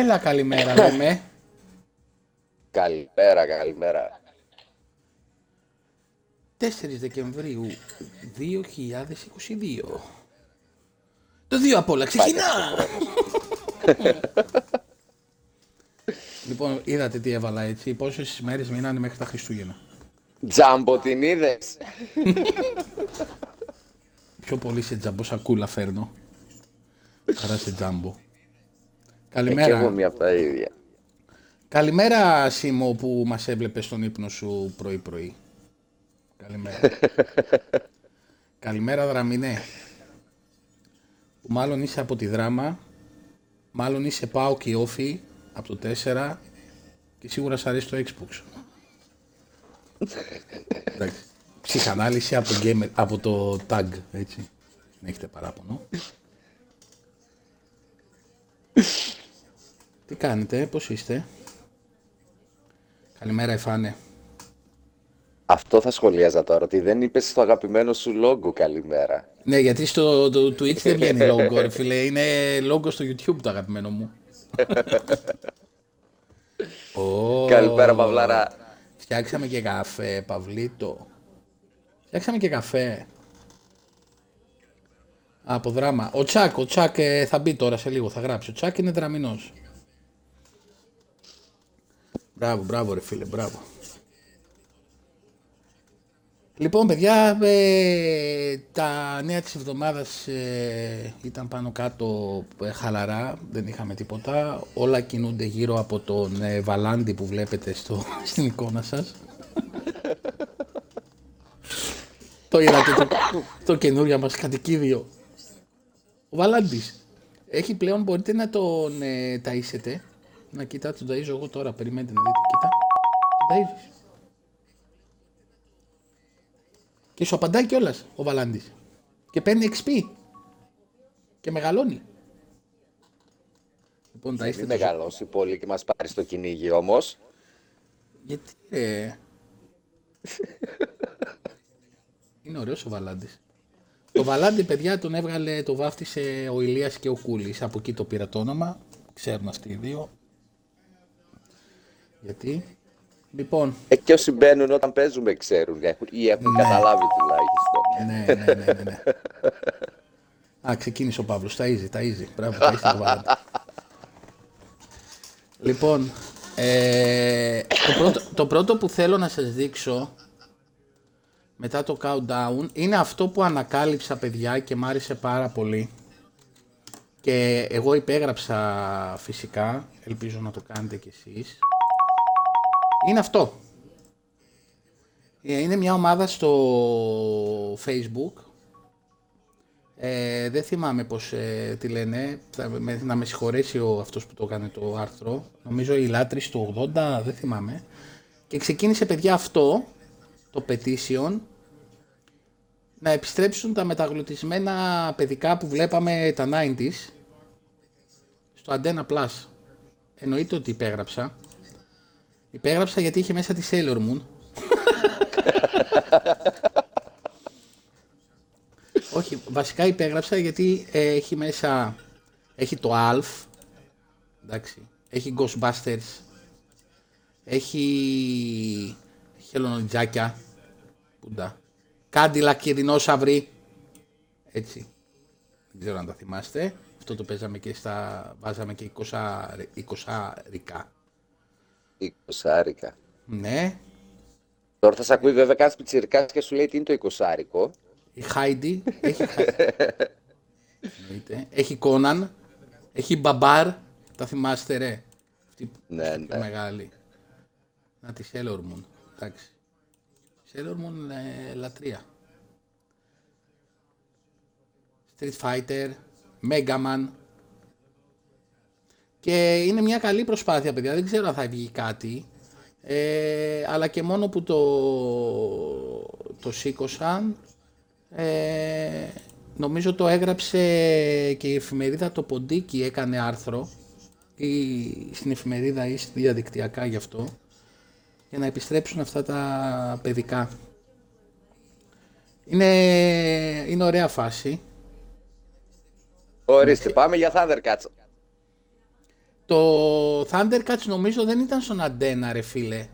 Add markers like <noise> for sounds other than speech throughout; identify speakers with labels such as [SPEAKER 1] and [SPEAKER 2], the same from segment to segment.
[SPEAKER 1] Έλα καλημέρα λέμε.
[SPEAKER 2] Καλημέρα, καλημέρα.
[SPEAKER 1] 4 Δεκεμβρίου 2022. Το δύο απ' όλα ξεκινά. <laughs> λοιπόν, είδατε τι έβαλα έτσι. Πόσες μέρες μείνανε μέχρι τα Χριστούγεννα.
[SPEAKER 2] Τζάμπο την είδες;
[SPEAKER 1] Πιο πολύ σε τζαμπό σακούλα φέρνω. Παρά σε τζάμπο. Καλημέρα.
[SPEAKER 2] Και εγώ μία από τα ίδια.
[SPEAKER 1] Καλημέρα Σίμω που μας έβλεπες στον ύπνο σου πρωί πρωί. Καλημέρα. <laughs> Καλημέρα Δραμινέ. Που μάλλον είσαι από τη δράμα. Μάλλον είσαι πάω και όφη από το 4 και σίγουρα σ' αρέσει το Xbox. Εντάξει. Ψυχανάλυση από το, gamer, από το tag, έτσι. Δεν έχετε παράπονο. <laughs> Τι κάνετε, πώς είστε; Καλημέρα Εφάνε.
[SPEAKER 2] Αυτό θα σχολιάζα τώρα, ότι δεν είπες στο αγαπημένο σου λόγο καλημέρα.
[SPEAKER 1] Ναι, γιατί στο το, Twitch δεν βγαίνει λόγο, ρε φίλε. Είναι λόγο στο YouTube το αγαπημένο μου. oh, <laughs>
[SPEAKER 2] Καλημέρα, Παυλάρα.
[SPEAKER 1] Φτιάξαμε και καφέ, Παυλίτο. Φτιάξαμε και καφέ. Από δράμα. Ο Τσάκ, ο Τσάκ ε, θα μπει τώρα σε λίγο, θα γράψει. Ο Τσάκ είναι δραμινός. Μπράβο, μπράβο ρε φίλε, μπράβο. Λοιπόν, παιδιά, ε, τα νέα της εβδομάδας ε, ήταν πάνω κάτω ε, χαλαρά, δεν είχαμε τίποτα. Όλα κινούνται γύρω από τον ε, Βαλάντι που βλέπετε στο, <laughs> στην εικόνα σας. το είδατε το, το καινούργιο μας κατοικίδιο. Ο Βαλάντης. Έχει πλέον, μπορείτε να τον ε, ταΐσετε. Να κοιτάτε, τον ταΐζω εγώ τώρα, περιμένετε να δείτε. Κοίτα, τον ταΐζεις. Και σου απαντάει κιόλας ο Βαλάντης. Και παίρνει XP. Και μεγαλώνει.
[SPEAKER 2] Λοιπόν, τα είστε. μεγαλώσει πολύ και μας πάρει στο κυνήγι όμως.
[SPEAKER 1] Γιατί ε... <laughs> Είναι ωραίος ο Βαλάντης. το Βαλάντι, παιδιά, τον έβγαλε, το βάφτισε ο Ηλίας και ο Κούλης. Από εκεί το πήρα το όνομα. Ξέρουν αυτοί οι δύο. Γιατί; Λοιπόν.
[SPEAKER 2] Ε, και όσοι μπαίνουν όταν παίζουμε ξέρουν ή έχουν ναι. καταλάβει τουλάχιστον.
[SPEAKER 1] Ναι, ναι, ναι, ναι. ναι. Α, ξεκίνησε ο Παύλος. Τα easy, τα easy. Μπράβο, τα easy το Λοιπόν, ε, το, πρώτο, το πρώτο που θέλω να σας δείξω μετά το countdown είναι αυτό που ανακάλυψα παιδιά και μ' άρεσε πάρα πολύ. Και εγώ υπέγραψα φυσικά, ελπίζω να το κάνετε κι εσείς είναι αυτό. Ε, είναι μια ομάδα στο facebook. Ε, δεν θυμάμαι πώς ε, τη λένε, να με συγχωρέσει ο, αυτός που το έκανε το άρθρο. Νομίζω η Λάτρης του 80, δεν θυμάμαι. Και ξεκίνησε παιδιά αυτό, το petition, να επιστρέψουν τα μεταγλωτισμένα παιδικά που βλέπαμε τα 90s στο Antenna Plus. Εννοείται ότι υπέγραψα. Υπέγραψα γιατί είχε μέσα τη Sailor Moon. Όχι, βασικά υπέγραψα γιατί ε, έχει μέσα, έχει το ALF, εντάξει, έχει Ghostbusters, έχει χελονοτζάκια, πούντα, κάντιλα και δεινόσαυροι, έτσι, δεν ξέρω αν τα θυμάστε, αυτό το παίζαμε και στα, βάζαμε και 20, 20 ρικά.
[SPEAKER 2] 20
[SPEAKER 1] Ναι.
[SPEAKER 2] Τώρα θα σε ακούει βέβαια κάθε πιτσιρικά και σου λέει τι είναι το 20
[SPEAKER 1] Η Χάιντι έχει Έχει Κόναν, έχει Μπαμπάρ, τα θυμάστε ρε. Αυτή
[SPEAKER 2] ναι, ναι.
[SPEAKER 1] μεγάλη. Να τη Sailor Moon, εντάξει. Sailor Moon είναι λατρεία. Street Fighter, Mega Man, και είναι μια καλή προσπάθεια, παιδιά. Δεν ξέρω αν θα βγει κάτι. Ε, αλλά και μόνο που το, το σήκωσαν, ε, νομίζω το έγραψε και η εφημερίδα το Ποντίκι έκανε άρθρο ή στην εφημερίδα ή διαδικτυακά γι' αυτό για να επιστρέψουν αυτά τα παιδικά. Είναι, είναι ωραία φάση.
[SPEAKER 2] Ορίστε, πάμε για Thundercats.
[SPEAKER 1] Το Thundercats νομίζω δεν ήταν στον Αντένα, ρε φίλε.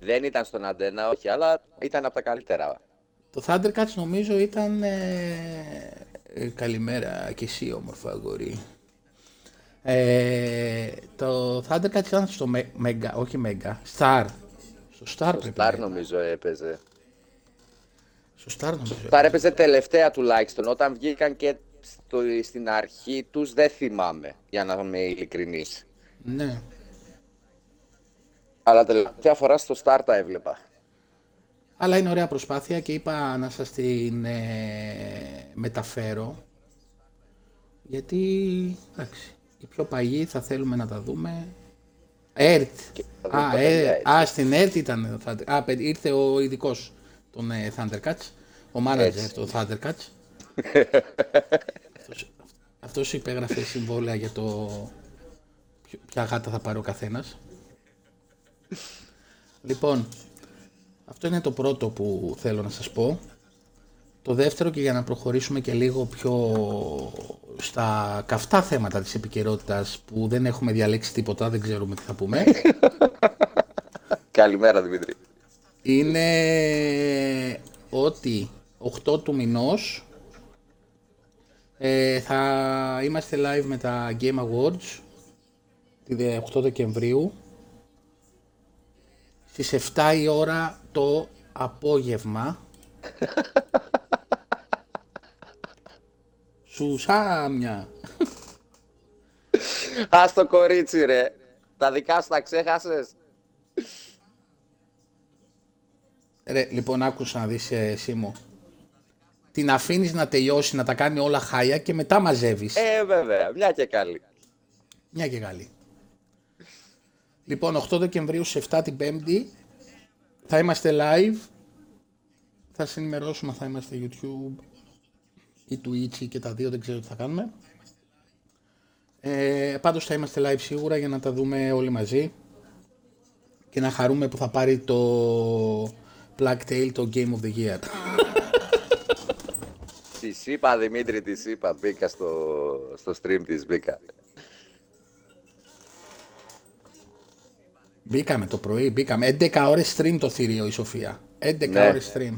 [SPEAKER 2] Δεν ήταν στον αντένα, όχι, αλλά ήταν από τα καλύτερα.
[SPEAKER 1] Το Thundercats νομίζω ήταν... Ε, ε, καλημέρα και εσύ όμορφα αγόρι. Ε, το Thundercats ήταν στο Με- Mega, όχι Mega, Star. Στο Star πρέπει να
[SPEAKER 2] Σταρ
[SPEAKER 1] είναι.
[SPEAKER 2] νομίζω έπαιζε.
[SPEAKER 1] Στο Star νομίζω.
[SPEAKER 2] Σταρ έπαιζε τελευταία τουλάχιστον. Όταν βγήκαν και στο, στην αρχή τους δεν θυμάμαι, για να είμαι ειλικρινής.
[SPEAKER 1] Ναι.
[SPEAKER 2] Αλλά τελευταία φορά στο Σταρ τα έβλεπα.
[SPEAKER 1] Αλλά είναι ωραία προσπάθεια και είπα να σας την ε, μεταφέρω. Γιατί, εντάξει, οι πιο παγιοί θα θέλουμε να τα δούμε. ΕΡΤ.
[SPEAKER 2] Και θα δούμε
[SPEAKER 1] Α,
[SPEAKER 2] τα
[SPEAKER 1] ε,
[SPEAKER 2] παιδιά έτσι.
[SPEAKER 1] α, στην ΕΡΤ ήταν. ο Thunder- Α, παι- ήρθε ο ειδικός των ε, Thundercats. Ο manager
[SPEAKER 2] Έτσι.
[SPEAKER 1] του Thundercats. <laughs> αυτός, αυτός υπέγραφε συμβόλαια για το ποιο- ποια γάτα θα πάρει ο καθένας. Λοιπόν, αυτό είναι το πρώτο που θέλω να σας πω. Το δεύτερο και για να προχωρήσουμε και λίγο πιο στα καυτά θέματα της επικαιρότητας που δεν έχουμε διαλέξει τίποτα, δεν ξέρουμε τι θα πούμε, <laughs>
[SPEAKER 2] Καλημέρα Δημήτρη.
[SPEAKER 1] είναι ότι 8 του μηνός ε, θα είμαστε live με τα Game Awards τη δε- 8 Δεκεμβρίου στις 7 η ώρα το απόγευμα <laughs> Σουσάμια
[SPEAKER 2] Ας το κορίτσι ρε. Τα δικά σου τα ξέχασες;
[SPEAKER 1] Ρε, λοιπόν άκουσα να δεις ε, εσύ μου Την αφήνεις να τελειώσει, να τα κάνει όλα χάλια και μετά μαζεύεις
[SPEAKER 2] Ε, βέβαια. Μια και καλή.
[SPEAKER 1] Μια και καλή. Λοιπόν, 8 Δεκεμβρίου σε 7 την Πέμπτη θα είμαστε live. Θα σας ενημερώσουμε αν θα είμαστε YouTube ή Twitch και τα δύο, δεν ξέρω τι θα κάνουμε. Ε, πάντως θα είμαστε live σίγουρα για να τα δούμε όλοι μαζί και να χαρούμε που θα πάρει το Black Tail το Game of the Year.
[SPEAKER 2] Της είπα Δημήτρη, της είπα. Μπήκα στο, στο stream της, μπήκα.
[SPEAKER 1] Μπήκαμε το πρωί, μπήκαμε. 11 ώρες stream το θηρίο η Σοφία. 11
[SPEAKER 2] Ναι.
[SPEAKER 1] ώρες stream.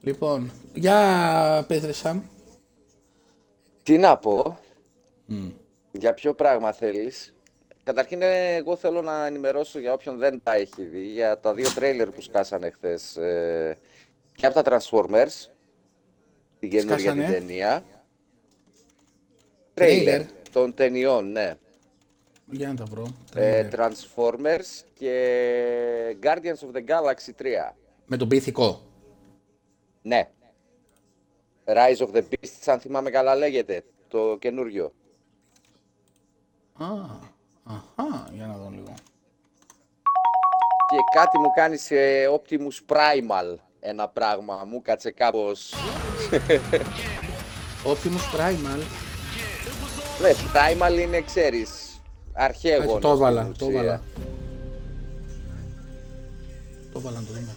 [SPEAKER 1] Λοιπόν, για πες ρε Σαμ.
[SPEAKER 2] Τι να πω. Για ποιο πράγμα θέλεις. Καταρχήν, ε, εγώ θέλω να ενημερώσω για όποιον δεν τα έχει δει για τα δύο τρέιλερ που σκάσανε χθες ε, και από τα Transformers, την καινούργια την
[SPEAKER 1] Σκάσανε;
[SPEAKER 2] ταινία.
[SPEAKER 1] Τρέιλερ;
[SPEAKER 2] Τρέιλερ των ταινιών, ναι.
[SPEAKER 1] Για να τα βρω.
[SPEAKER 2] Ε,
[SPEAKER 1] Trailer.
[SPEAKER 2] Transformers και Guardians of the Galaxy 3.
[SPEAKER 1] Με τον ποιηθικό.
[SPEAKER 2] Ναι. Rise of the Beasts, αν θυμάμαι καλά λέγεται, το καινούριο.
[SPEAKER 1] Α, αχα, για να δω λίγο.
[SPEAKER 2] Και κάτι μου κάνει σε Optimus Primal ένα πράγμα. Μου κάτσε κάπως...
[SPEAKER 1] Optimus Primal.
[SPEAKER 2] Ναι, Primal είναι, ξέρεις, αρχαίγωνος.
[SPEAKER 1] Έτσι, το έβαλα,
[SPEAKER 2] στην
[SPEAKER 1] το
[SPEAKER 2] ουσία.
[SPEAKER 1] έβαλα. Το έβαλα να το δούμε.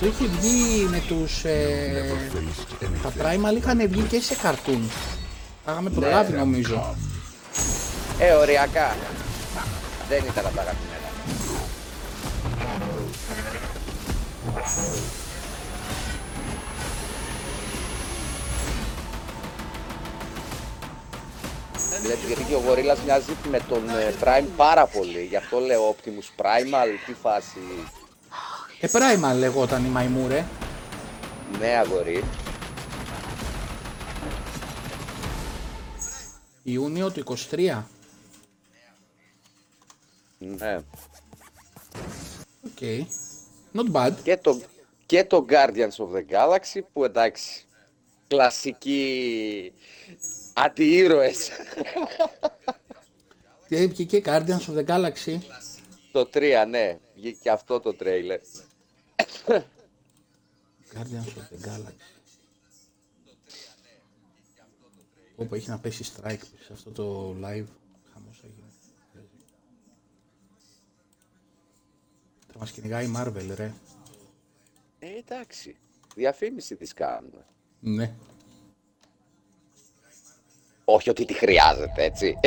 [SPEAKER 1] Αυτό είχε βγει με τους... Ε,
[SPEAKER 3] Never faced
[SPEAKER 1] τα
[SPEAKER 3] anything.
[SPEAKER 1] Primal είχαν βγει και σε καρτούν. Τα είχαμε προλάβει νομίζω.
[SPEAKER 2] Ε, οριακά. Δεν ήταν από τα αγαπημένα. Δηλαδή, γιατί και ο Γορίλας μοιάζει με τον ε, Prime πάρα πολύ. Γι' αυτό λέω Optimus Primal, τι φάση.
[SPEAKER 1] Ε, Primal λεγόταν η μαϊμού ρε.
[SPEAKER 2] Ναι, αγορί.
[SPEAKER 1] Ιούνιο του 23.
[SPEAKER 2] Ναι.
[SPEAKER 1] OK. Not bad.
[SPEAKER 2] Και το, και το Guardians of the Galaxy που εντάξει, κλασικοί αντιήρωες.
[SPEAKER 1] Και βγήκε Guardians of the Galaxy.
[SPEAKER 2] το 3, ναι, βγήκε αυτό το τρέιλερ.
[SPEAKER 1] Guardians of the Galaxy. Όπου έχει να πέσει strike σε αυτό το live. Χαμός έγινε. Θα μας κυνηγάει η Marvel, ρε.
[SPEAKER 2] Ε, εντάξει, διαφήμιση της κάνουμε.
[SPEAKER 1] Ναι.
[SPEAKER 2] Όχι ότι τη χρειάζεται, έτσι.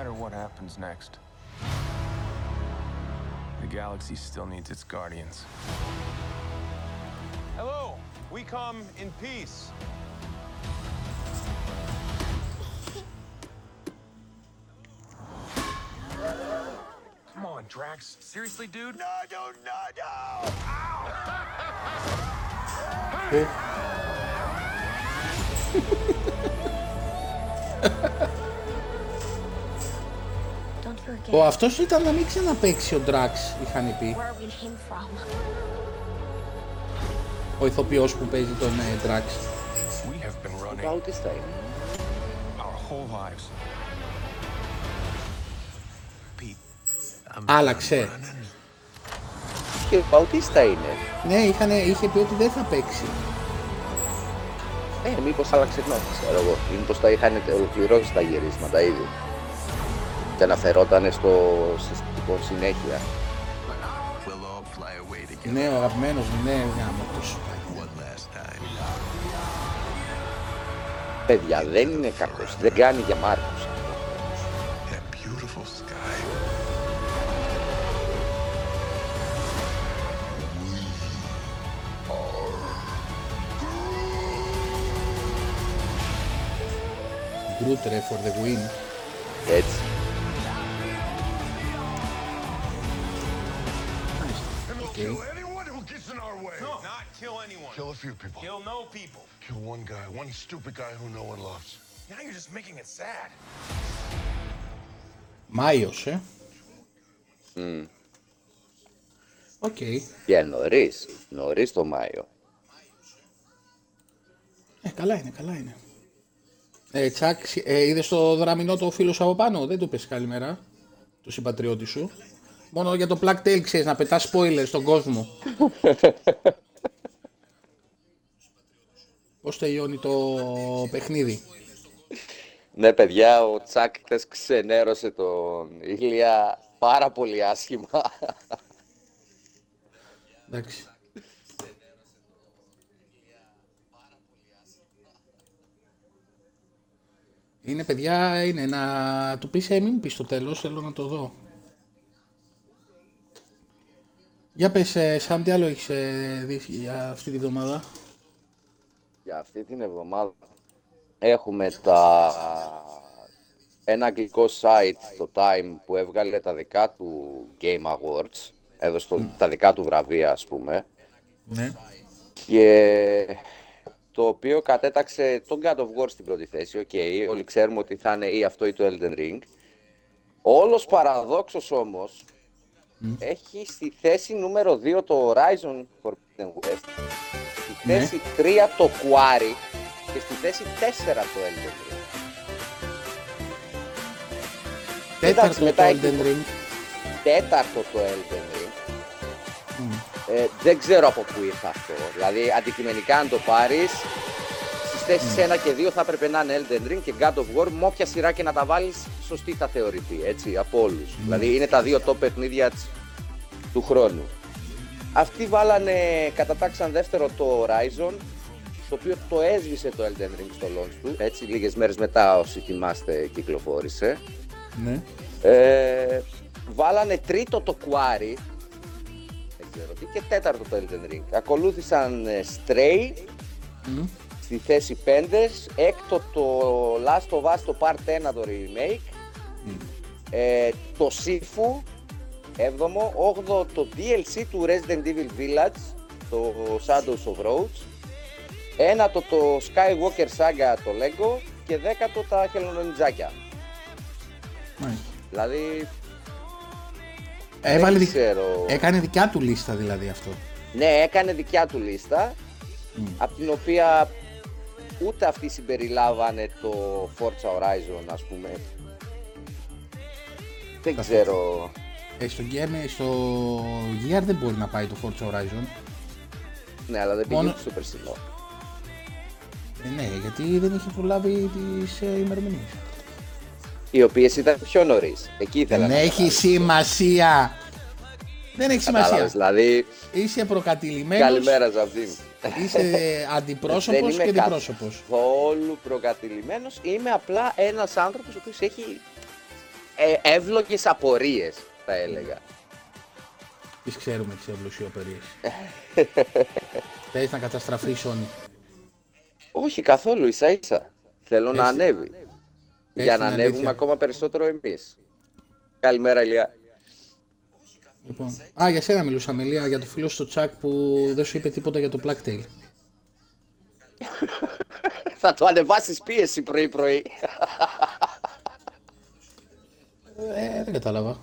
[SPEAKER 4] Matter what happens next, the galaxy still needs its guardians.
[SPEAKER 5] Hello, we come in peace.
[SPEAKER 4] Come on, Drax. Seriously, dude?
[SPEAKER 5] No, no, no, no!
[SPEAKER 6] Don't <laughs> <laughs> forget
[SPEAKER 1] Ο αυτός ήταν να μην ξαναπαίξει ο Drax, είχαν πει.
[SPEAKER 6] where we came from;
[SPEAKER 1] Ο ηθοποιός που παίζει τον ε, Drax.
[SPEAKER 4] We have been running
[SPEAKER 2] Παουτίστα είναι.
[SPEAKER 4] our whole lives.
[SPEAKER 1] Άλλαξε.
[SPEAKER 2] Και Παουτίστα είναι.
[SPEAKER 1] Ναι, είχαν, είχε πει ότι δεν θα παίξει.
[SPEAKER 2] Ε, μήπως άλλαξε γνώμη, ξέρω εγώ. Ή Μήπως τα είχαν ολοκληρώσει τα γυρίσματα ήδη. Και αναφερόταν στο συστατικό συνέχεια.
[SPEAKER 7] We'll all fly away together
[SPEAKER 1] Ναι, ο αγαπημένος μου, ναι, γάμο τους.
[SPEAKER 7] one last time.
[SPEAKER 2] Παιδιά, δεν είναι κακός. Δεν κάνει για Μάρκος.
[SPEAKER 7] That beautiful sky.
[SPEAKER 1] Groot, ρε, for the win.
[SPEAKER 2] Έτσι.
[SPEAKER 3] Kill anyone who gets in our way.
[SPEAKER 5] No, not kill anyone.
[SPEAKER 3] Kill a few people.
[SPEAKER 5] Kill no people.
[SPEAKER 3] Kill one guy, one stupid guy who no one loves.
[SPEAKER 5] Now you're just making it sad.
[SPEAKER 1] Μάιος, ε. Οκ.
[SPEAKER 2] Και νωρίς. Νωρίς το Μάιο.
[SPEAKER 1] Ε, καλά είναι, καλά είναι. Ε, Τσάκ, ε, είδες το δραμινό το φίλο σου από πάνω, δεν του πες καλημέρα, το συμπατριώτη σου. Μόνο για το Black Tail ξέρεις, να πετάς spoilers στον κόσμο. <laughs> Πώς τελειώνει το παιχνίδι;
[SPEAKER 2] Ναι, παιδιά, ο Τσάκ χθες ξενέρωσε τον Ηλία πάρα πολύ άσχημα.
[SPEAKER 1] Εντάξει. Είναι παιδιά, είναι να του πεις, ε, μην μου πεις το τέλος, θέλω να το δω. Για πες, ε, Σαμ, τι άλλο έχεις ε, δεις για αυτή τη βδομάδα;
[SPEAKER 2] Για αυτή την εβδομάδα έχουμε τα... ένα αγγλικό site, το Time, που έβγαλε τα δικά του Game Awards, έδωσε το- τα δικά του βραβεία, ας πούμε,
[SPEAKER 1] Ναι.
[SPEAKER 2] και το οποίο κατέταξε τον God of War στην πρώτη θέση, οκ, όλοι ξέρουμε ότι θα είναι ή αυτό ή το Elden Ring. Όλως παραδόξως όμως, έχει στη θέση νούμερο 2 το Horizon Forbidden West, στη
[SPEAKER 1] Ναι.
[SPEAKER 2] θέση 3 το Quarry και στη θέση 4 το Elden Ring.
[SPEAKER 1] Τέταρτο
[SPEAKER 2] μετά
[SPEAKER 1] το
[SPEAKER 2] έχει
[SPEAKER 1] Elden
[SPEAKER 2] το-
[SPEAKER 1] Ring.
[SPEAKER 2] τέταρτο το Elden Ring. Ε, δεν ξέρω από πού ήρθε αυτό. Δηλαδή, αντικειμενικά, αν το πάρεις, στι θέσεις 1 και 2 θα έπρεπε να είναι Elden Ring και God of War. Με όποια σειρά και να τα βάλεις, σωστή θα θεωρηθεί, έτσι, από όλους. Δηλαδή είναι τα δύο top παιχνίδια της- του χρόνου. Αυτοί βάλανε, κατατάξαν δεύτερο το Horizon, το οποίο το έσβησε το Elden Ring στο launch του, έτσι, λίγες μέρες μετά όσοι θυμάστε κυκλοφόρησε.
[SPEAKER 1] Ναι.
[SPEAKER 2] Ε, βάλανε τρίτο το Quarry, δεν ξέρω τι, και τέταρτο το Elden Ring. Ακολούθησαν ε, Stray, στη θέση 5, έκτο το Last of Us το Part 1 το remake, ε, το Sifu, έβδομο, όγδο το DLC του Resident Evil Village, το Shadows of Rhodes, ένατο το Skywalker Saga το Lego και δέκατο τα χελονονιτζάκια.
[SPEAKER 1] Μάλιστα.
[SPEAKER 2] Δηλαδή,
[SPEAKER 1] Έβαλε
[SPEAKER 2] δεν
[SPEAKER 1] δικ-
[SPEAKER 2] ξέρω.
[SPEAKER 1] Έκανε δικιά του λίστα δηλαδή αυτό.
[SPEAKER 2] Ναι, έκανε δικιά του λίστα, από την οποία ούτε αυτοί συμπεριλάβανε το Forza Horizon, ας πούμε. Δεν
[SPEAKER 1] Τα
[SPEAKER 2] ξέρω.
[SPEAKER 1] Ε, στο, Game, στο Gear δεν μπορεί να πάει το Forza Horizon.
[SPEAKER 2] Ναι, αλλά δεν πήγε
[SPEAKER 1] Μόνο-
[SPEAKER 2] στο περσινό.
[SPEAKER 1] Ε, ναι, γιατί δεν είχε προλάβει τις ε, ημερομηνίες.
[SPEAKER 2] Οι οποίες ήταν πιο νωρίς. Εκεί ήθελα
[SPEAKER 1] Δεν
[SPEAKER 2] να
[SPEAKER 1] έχει
[SPEAKER 2] καταλάβεις.
[SPEAKER 1] σημασία. Δεν έχει σημασία.
[SPEAKER 2] Κατάλαβες, δηλαδή,
[SPEAKER 1] Είσαι προκατηλημένος,
[SPEAKER 2] καλημέρα Ζαμπτίν.
[SPEAKER 1] Είσαι <laughs> αντιπρόσωπος
[SPEAKER 2] Δεν είμαι
[SPEAKER 1] και διπρόσωπος.
[SPEAKER 2] καθόλου προκατηλημένος. Είμαι απλά ένας άνθρωπος ο οποίος έχει ε, εύλογες απορίες, θα έλεγα.
[SPEAKER 1] Τις ξέρουμε τις ευλοσιοπερίες. <laughs> Θες να καταστραφείς η Sony.
[SPEAKER 2] Όχι καθόλου, ίσα ίσα. Θέλω να
[SPEAKER 1] Πες-
[SPEAKER 2] ανέβει.
[SPEAKER 1] πες
[SPEAKER 2] Για
[SPEAKER 1] την
[SPEAKER 2] να ανέβουμε
[SPEAKER 1] αλήθεια.
[SPEAKER 2] ακόμα περισσότερο εμείς. Καλημέρα, Ηλία.
[SPEAKER 1] Λοιπόν. Α, για σένα μιλούσαμε, Λία, για το φίλο στο τσακ που δεν σου είπε τίποτα για το Blacktail. <laughs>
[SPEAKER 2] Θα το ανεβάσεις πίεση πρωί-πρωί.
[SPEAKER 1] Ε, δεν κατάλαβα.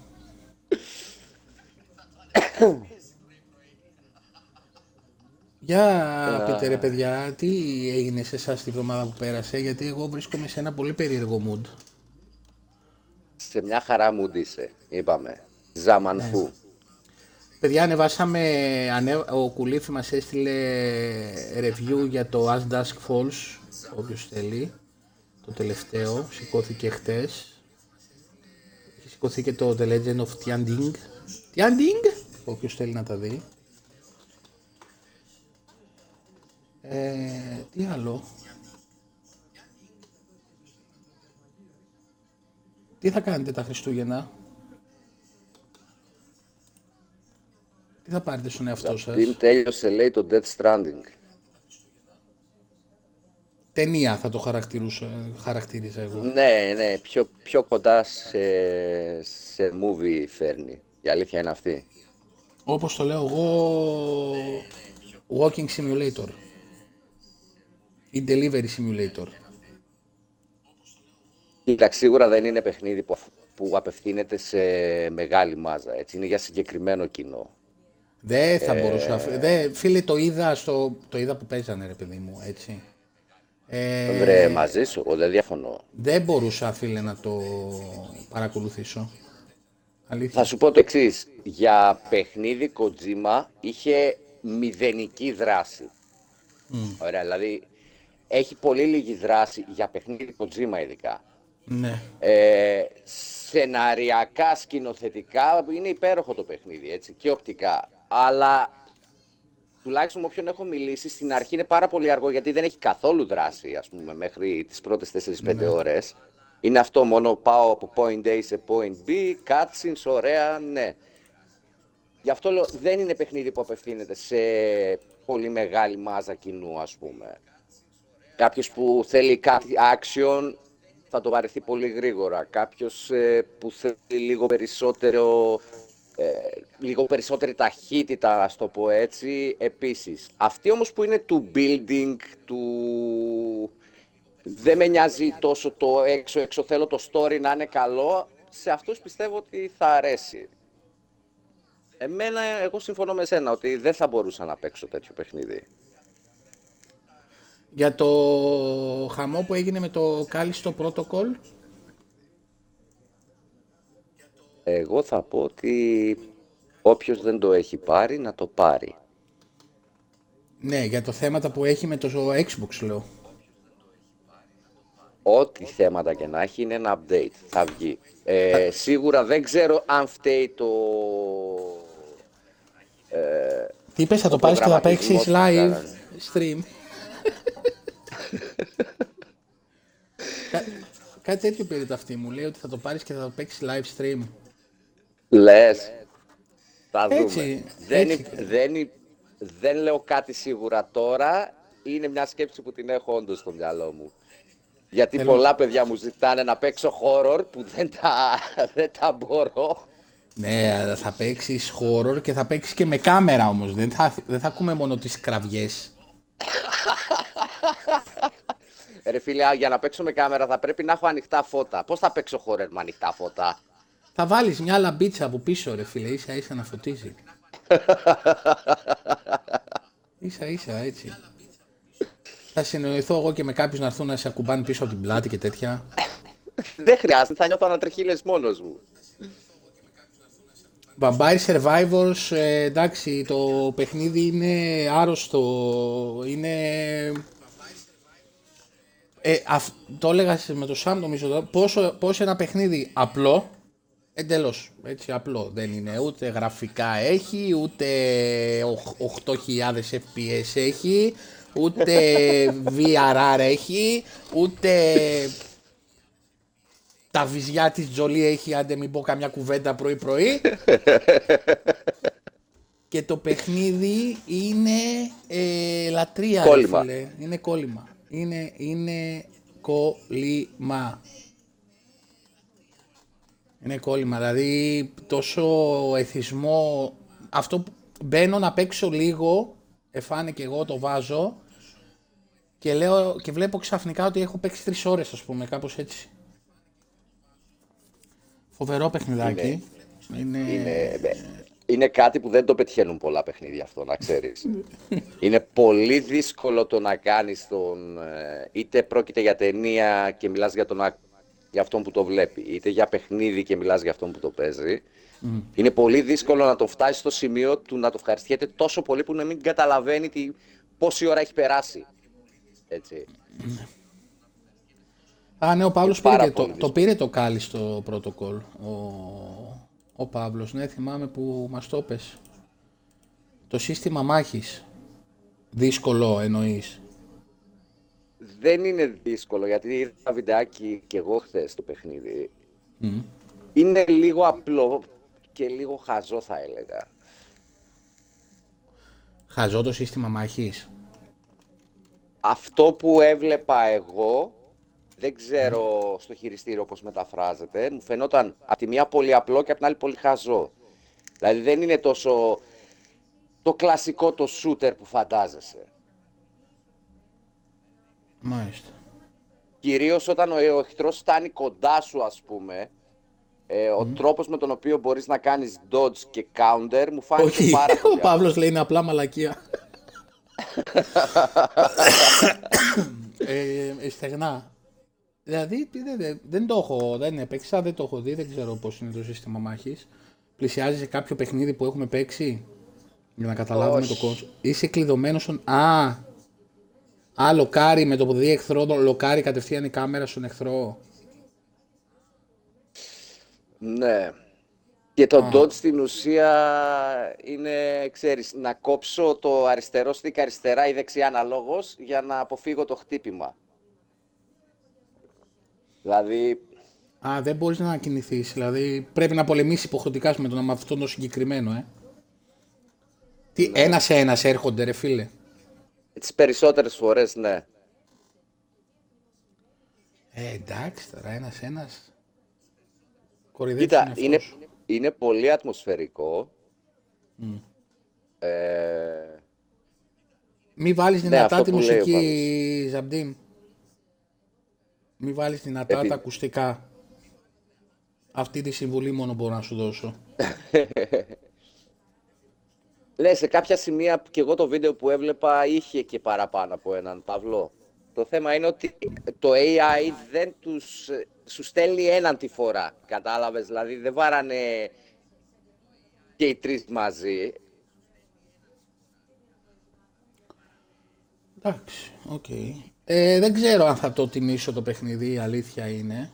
[SPEAKER 1] Για πείτε ρε παιδιά, τι έγινε σε εσάς τη βδομάδα που πέρασε, γιατί εγώ βρίσκομαι σε ένα πολύ περίεργο mood.
[SPEAKER 2] Σε μια χαρά μου είσαι, είπαμε. Ζαμανφού.
[SPEAKER 1] Παιδιά, ανεβάσαμε, ανέ, ο Κουλίφη μας έστειλε review για το As Dusk Falls, όποιος θέλει, το τελευταίο, σηκώθηκε χτες. Έχει σηκωθεί και το The Legend of Tianding. Tianding, όποιος θέλει να τα δει. Ε, τι άλλο; Τι θα κάνετε τα Χριστούγεννα; Τι θα πάρετε στον εαυτό σας;
[SPEAKER 2] Πριν τέλειωσε, λέει, το Death Stranding.
[SPEAKER 1] Ταινία θα το χαρακτηρούσα, χαρακτήριζα εγώ.
[SPEAKER 2] Ναι, ναι, πιο, πιο κοντά σε, σε movie φέρνει. Η αλήθεια είναι αυτή.
[SPEAKER 1] Όπως το λέω εγώ, Walking Simulator. Ή Delivery Simulator.
[SPEAKER 2] Κοίταξε, σίγουρα δεν είναι παιχνίδι που, αφ- που απευθύνεται σε μεγάλη μάζα. Έτσι. Είναι για συγκεκριμένο κοινό.
[SPEAKER 1] Δεν θα μπορούσα. Δε, φίλε, το είδα, στο, το είδα που παίζανε, ρε παιδί μου, έτσι. Ε,
[SPEAKER 2] Βρε, μαζί σου, εγώ δεν διαφωνώ.
[SPEAKER 1] δεν μπορούσα, φίλε, να το παρακολουθήσω. Αλήθεια.
[SPEAKER 2] Θα σου πω το εξής. Για παιχνίδι Kojima είχε μηδενική δράση. Ωραία, δηλαδή έχει πολύ λίγη δράση για παιχνίδι Kojima ειδικά.
[SPEAKER 1] Ναι.
[SPEAKER 2] Ε, σεναριακά, σκηνοθετικά είναι υπέροχο το παιχνίδι, έτσι, και οπτικά. Αλλά τουλάχιστον με όποιον έχω μιλήσει, στην αρχή είναι πάρα πολύ αργό γιατί δεν έχει καθόλου δράση, ας πούμε, μέχρι τις πρώτες 4-5 ώρες. Είναι αυτό μόνο πάω από point A σε point B, cutscenes, ωραία, ναι. Γι' αυτό λέω, δεν είναι παιχνίδι που απευθύνεται σε πολύ μεγάλη μάζα κοινού, ας πούμε. Κάποιος που θέλει κάτι action θα το βαρεθεί πολύ γρήγορα. Κάποιος ε, που θέλει λίγο περισσότερο, ε, λίγο περισσότερη ταχύτητα, ας το πω έτσι, επίσης. Αυτοί όμως που είναι του building, του... Δεν με νοιάζει τόσο το έξω, έξω θέλω το story να είναι καλό, σε αυτούς πιστεύω ότι θα αρέσει. Εμένα, εγώ συμφωνώ με σένα ότι δεν θα μπορούσα να παίξω τέτοιο παιχνίδι.
[SPEAKER 1] Για το χαμό που έγινε με το κάλιστο protocol,
[SPEAKER 2] Εγώ θα πω ότι όποιος δεν το έχει πάρει, να το πάρει.
[SPEAKER 1] ναι, για το θέματα που έχει με το Xbox, λέω.
[SPEAKER 2] ό,τι θέματα και να έχει είναι ένα update. Θα βγει. Ε, σίγουρα δεν ξέρω αν φταίει το...
[SPEAKER 1] Τι είπες, θα το
[SPEAKER 2] Ο
[SPEAKER 1] πάρεις και θα
[SPEAKER 2] προγραμματισμός
[SPEAKER 1] παίξεις
[SPEAKER 2] που
[SPEAKER 1] live
[SPEAKER 2] κάνανε.
[SPEAKER 1] stream. <laughs> Κα- Κάτι τέτοιο πήρε το αυτή μου. Λέει ότι θα το πάρεις και θα το παίξεις live stream.
[SPEAKER 2] Λες. Θα δούμε.
[SPEAKER 1] Έτσι,
[SPEAKER 2] δεν,
[SPEAKER 1] έτσι.
[SPEAKER 2] υ- δεν, υ- δεν λέω κάτι σίγουρα τώρα. Είναι μια σκέψη που την έχω όντως στο μυαλό μου. Γιατί
[SPEAKER 1] Θέλω-
[SPEAKER 2] πολλά παιδιά μου ζητάνε να παίξω horror που δεν τα, <laughs> δεν τα μπορώ.
[SPEAKER 1] Ναι, αλλά θα παίξεις horror και θα παίξεις και με κάμερα όμως. Δεν θα, δεν θα ακούμε μόνο τις κραυγές. <laughs>
[SPEAKER 2] Ρε φίλε, α, για να παίξω με κάμερα θα πρέπει να έχω ανοιχτά φώτα. Πώς θα παίξω horror με ανοιχτά φώτα;
[SPEAKER 1] Θα βάλεις μια λαμπίτσα από πίσω ρε φίλε, ίσα ίσα να φωτίζει. ίσα ίσα έτσι. Θα συνοηθώ εγώ και με κάποιους να έρθουν να σε ακουμπάνε πίσω από την πλάτη και τέτοια.
[SPEAKER 2] Δεν χρειάζεται, θα νιώθω ανατρεχίλες μόνος μου.
[SPEAKER 1] Vampire Survivors, ε, εντάξει, το παιχνίδι είναι άρρωστο, είναι... Ε, αυ- το έλεγα σε- με το Σαμ νομίζω, εδώ, πόσο, πόσο ένα παιχνίδι απλό, εντελώς, έτσι απλό, δεν είναι, ούτε γραφικά έχει, ούτε οχ- 8.000 FPS έχει, ούτε VRR έχει, ούτε τα βυζιά της Τζολί έχει, άντε μην πω καμιά κουβέντα πρωί-πρωί. <laughs> και το παιχνίδι είναι ε, λατρεία, ρε
[SPEAKER 2] Κόλλημα.
[SPEAKER 1] φίλε. Είναι κόλλημα. Είναι, είναι κόλλημα. Είναι κόλλημα, δηλαδή τόσο εθισμό, αυτό που μπαίνω να παίξω λίγο, εφάνε και εγώ το βάζω και, λέω, και βλέπω ξαφνικά ότι έχω παίξει τρεις ώρες ας πούμε, κάπως έτσι. Φοβερό παιχνιδάκι. Είναι...
[SPEAKER 2] Είναι, ε, είναι κάτι που δεν το πετυχαίνουν πολλά παιχνίδια αυτό, να ξέρεις. <laughs> είναι πολύ δύσκολο το να κάνεις τον... ε, Είτε πρόκειται για ταινία και μιλάς για, τον, α- για αυτόν που το βλέπει, είτε για παιχνίδι και μιλάς για αυτόν που το παίζει. Είναι πολύ δύσκολο να το φτάσει στο σημείο του να το ευχαριστιέται τόσο πολύ που να μην καταλαβαίνει τι, πόση ώρα έχει περάσει. Έτσι.
[SPEAKER 1] Α, ναι, ο Παύλος
[SPEAKER 2] πάρα
[SPEAKER 1] πήρε, το,
[SPEAKER 2] πολύ
[SPEAKER 1] το
[SPEAKER 2] δύσκολο.
[SPEAKER 1] πήρε το κάλι στο πρωτοκόλ. Ο, ο Παύλος, ναι, θυμάμαι που μας το πες. Το σύστημα μάχης. Δύσκολο εννοείς.
[SPEAKER 2] Δεν είναι δύσκολο γιατί είδα ένα βιντεάκι και εγώ χθες το παιχνίδι. Είναι λίγο απλό και λίγο χαζό θα έλεγα.
[SPEAKER 1] Χαζό το σύστημα μάχης.
[SPEAKER 2] Αυτό που έβλεπα εγώ, δεν ξέρω στο χειριστήριο πώς μεταφράζεται, μου φαινόταν από τη μία πολύ απλό και από την άλλη πολύ χαζό. Δηλαδή δεν είναι τόσο το κλασικό το shooter που φαντάζεσαι.
[SPEAKER 1] Μάλιστα.
[SPEAKER 2] Κυρίως όταν ο, ο εχθρός φτάνει κοντά σου ας πούμε, ε, ο τρόπος με τον οποίο μπορείς να κάνεις dodge και counter μου φάνηκε
[SPEAKER 1] Όχι,
[SPEAKER 2] πάρα <laughs> πολύ
[SPEAKER 1] ο Παύλος λέει είναι απλά μαλακία. <laughs> ε, ε, στεγνά. Δηλαδή δεν, δεν, δεν το έχω, δεν έπαιξα, δεν το έχω δει, δεν ξέρω πώς είναι το σύστημα μάχης. Πλησιάζει σε κάποιο παιχνίδι που έχουμε παίξει για να καταλάβουμε
[SPEAKER 2] Όχι.
[SPEAKER 1] το κόσμο. Είσαι κλειδωμένος στον... Α, α, λοκάρι με το που δει εχθρό, το λοκάρι κατευθείαν η κάμερα στον εχθρό.
[SPEAKER 2] Ναι. Και το dodge στην ουσία είναι, ξέρεις, να κόψω το αριστερό stick αριστερά ή δεξιά αναλόγως για να αποφύγω το χτύπημα. Δηλαδή,
[SPEAKER 1] Α, δεν μπορείς να κινηθείς, δηλαδή πρέπει να πολεμήσεις υποχρεωτικά με τον με αυτόν το συγκεκριμένο, ε. Τι, ένα σε ένα έρχονται ρε φίλε.
[SPEAKER 2] Τις περισσότερες φορές ναι.
[SPEAKER 1] Ε, εντάξει τώρα, ένας ένας. Κορυδεύεις
[SPEAKER 2] Κοίτα,
[SPEAKER 1] τον εαυτό
[SPEAKER 2] είναι,
[SPEAKER 1] σου.
[SPEAKER 2] είναι πολύ ατμοσφαιρικό. Ε,
[SPEAKER 1] Μη βάλεις
[SPEAKER 2] Ναι,
[SPEAKER 1] δυνατά
[SPEAKER 2] αυτό
[SPEAKER 1] τη
[SPEAKER 2] που λέει ο
[SPEAKER 1] μουσική, Ζαμπτίν. Μη βάλεις δυνατά
[SPEAKER 2] Επί-
[SPEAKER 1] τα ακουστικά. Αυτή τη συμβουλή μόνο μπορώ να σου δώσω. <laughs>
[SPEAKER 2] Ναι, σε κάποια σημεία που και εγώ το βίντεο που έβλεπα είχε και παραπάνω από έναν Παυλό. Το θέμα είναι ότι το AI δεν τους, σου στέλνει έναν τη φορά. Κατάλαβες, δηλαδή δεν βάρανε και οι τρεις μαζί.
[SPEAKER 1] Εντάξει, οκ. Ε, δεν ξέρω αν θα το τιμήσω το παιχνίδι, η αλήθεια είναι.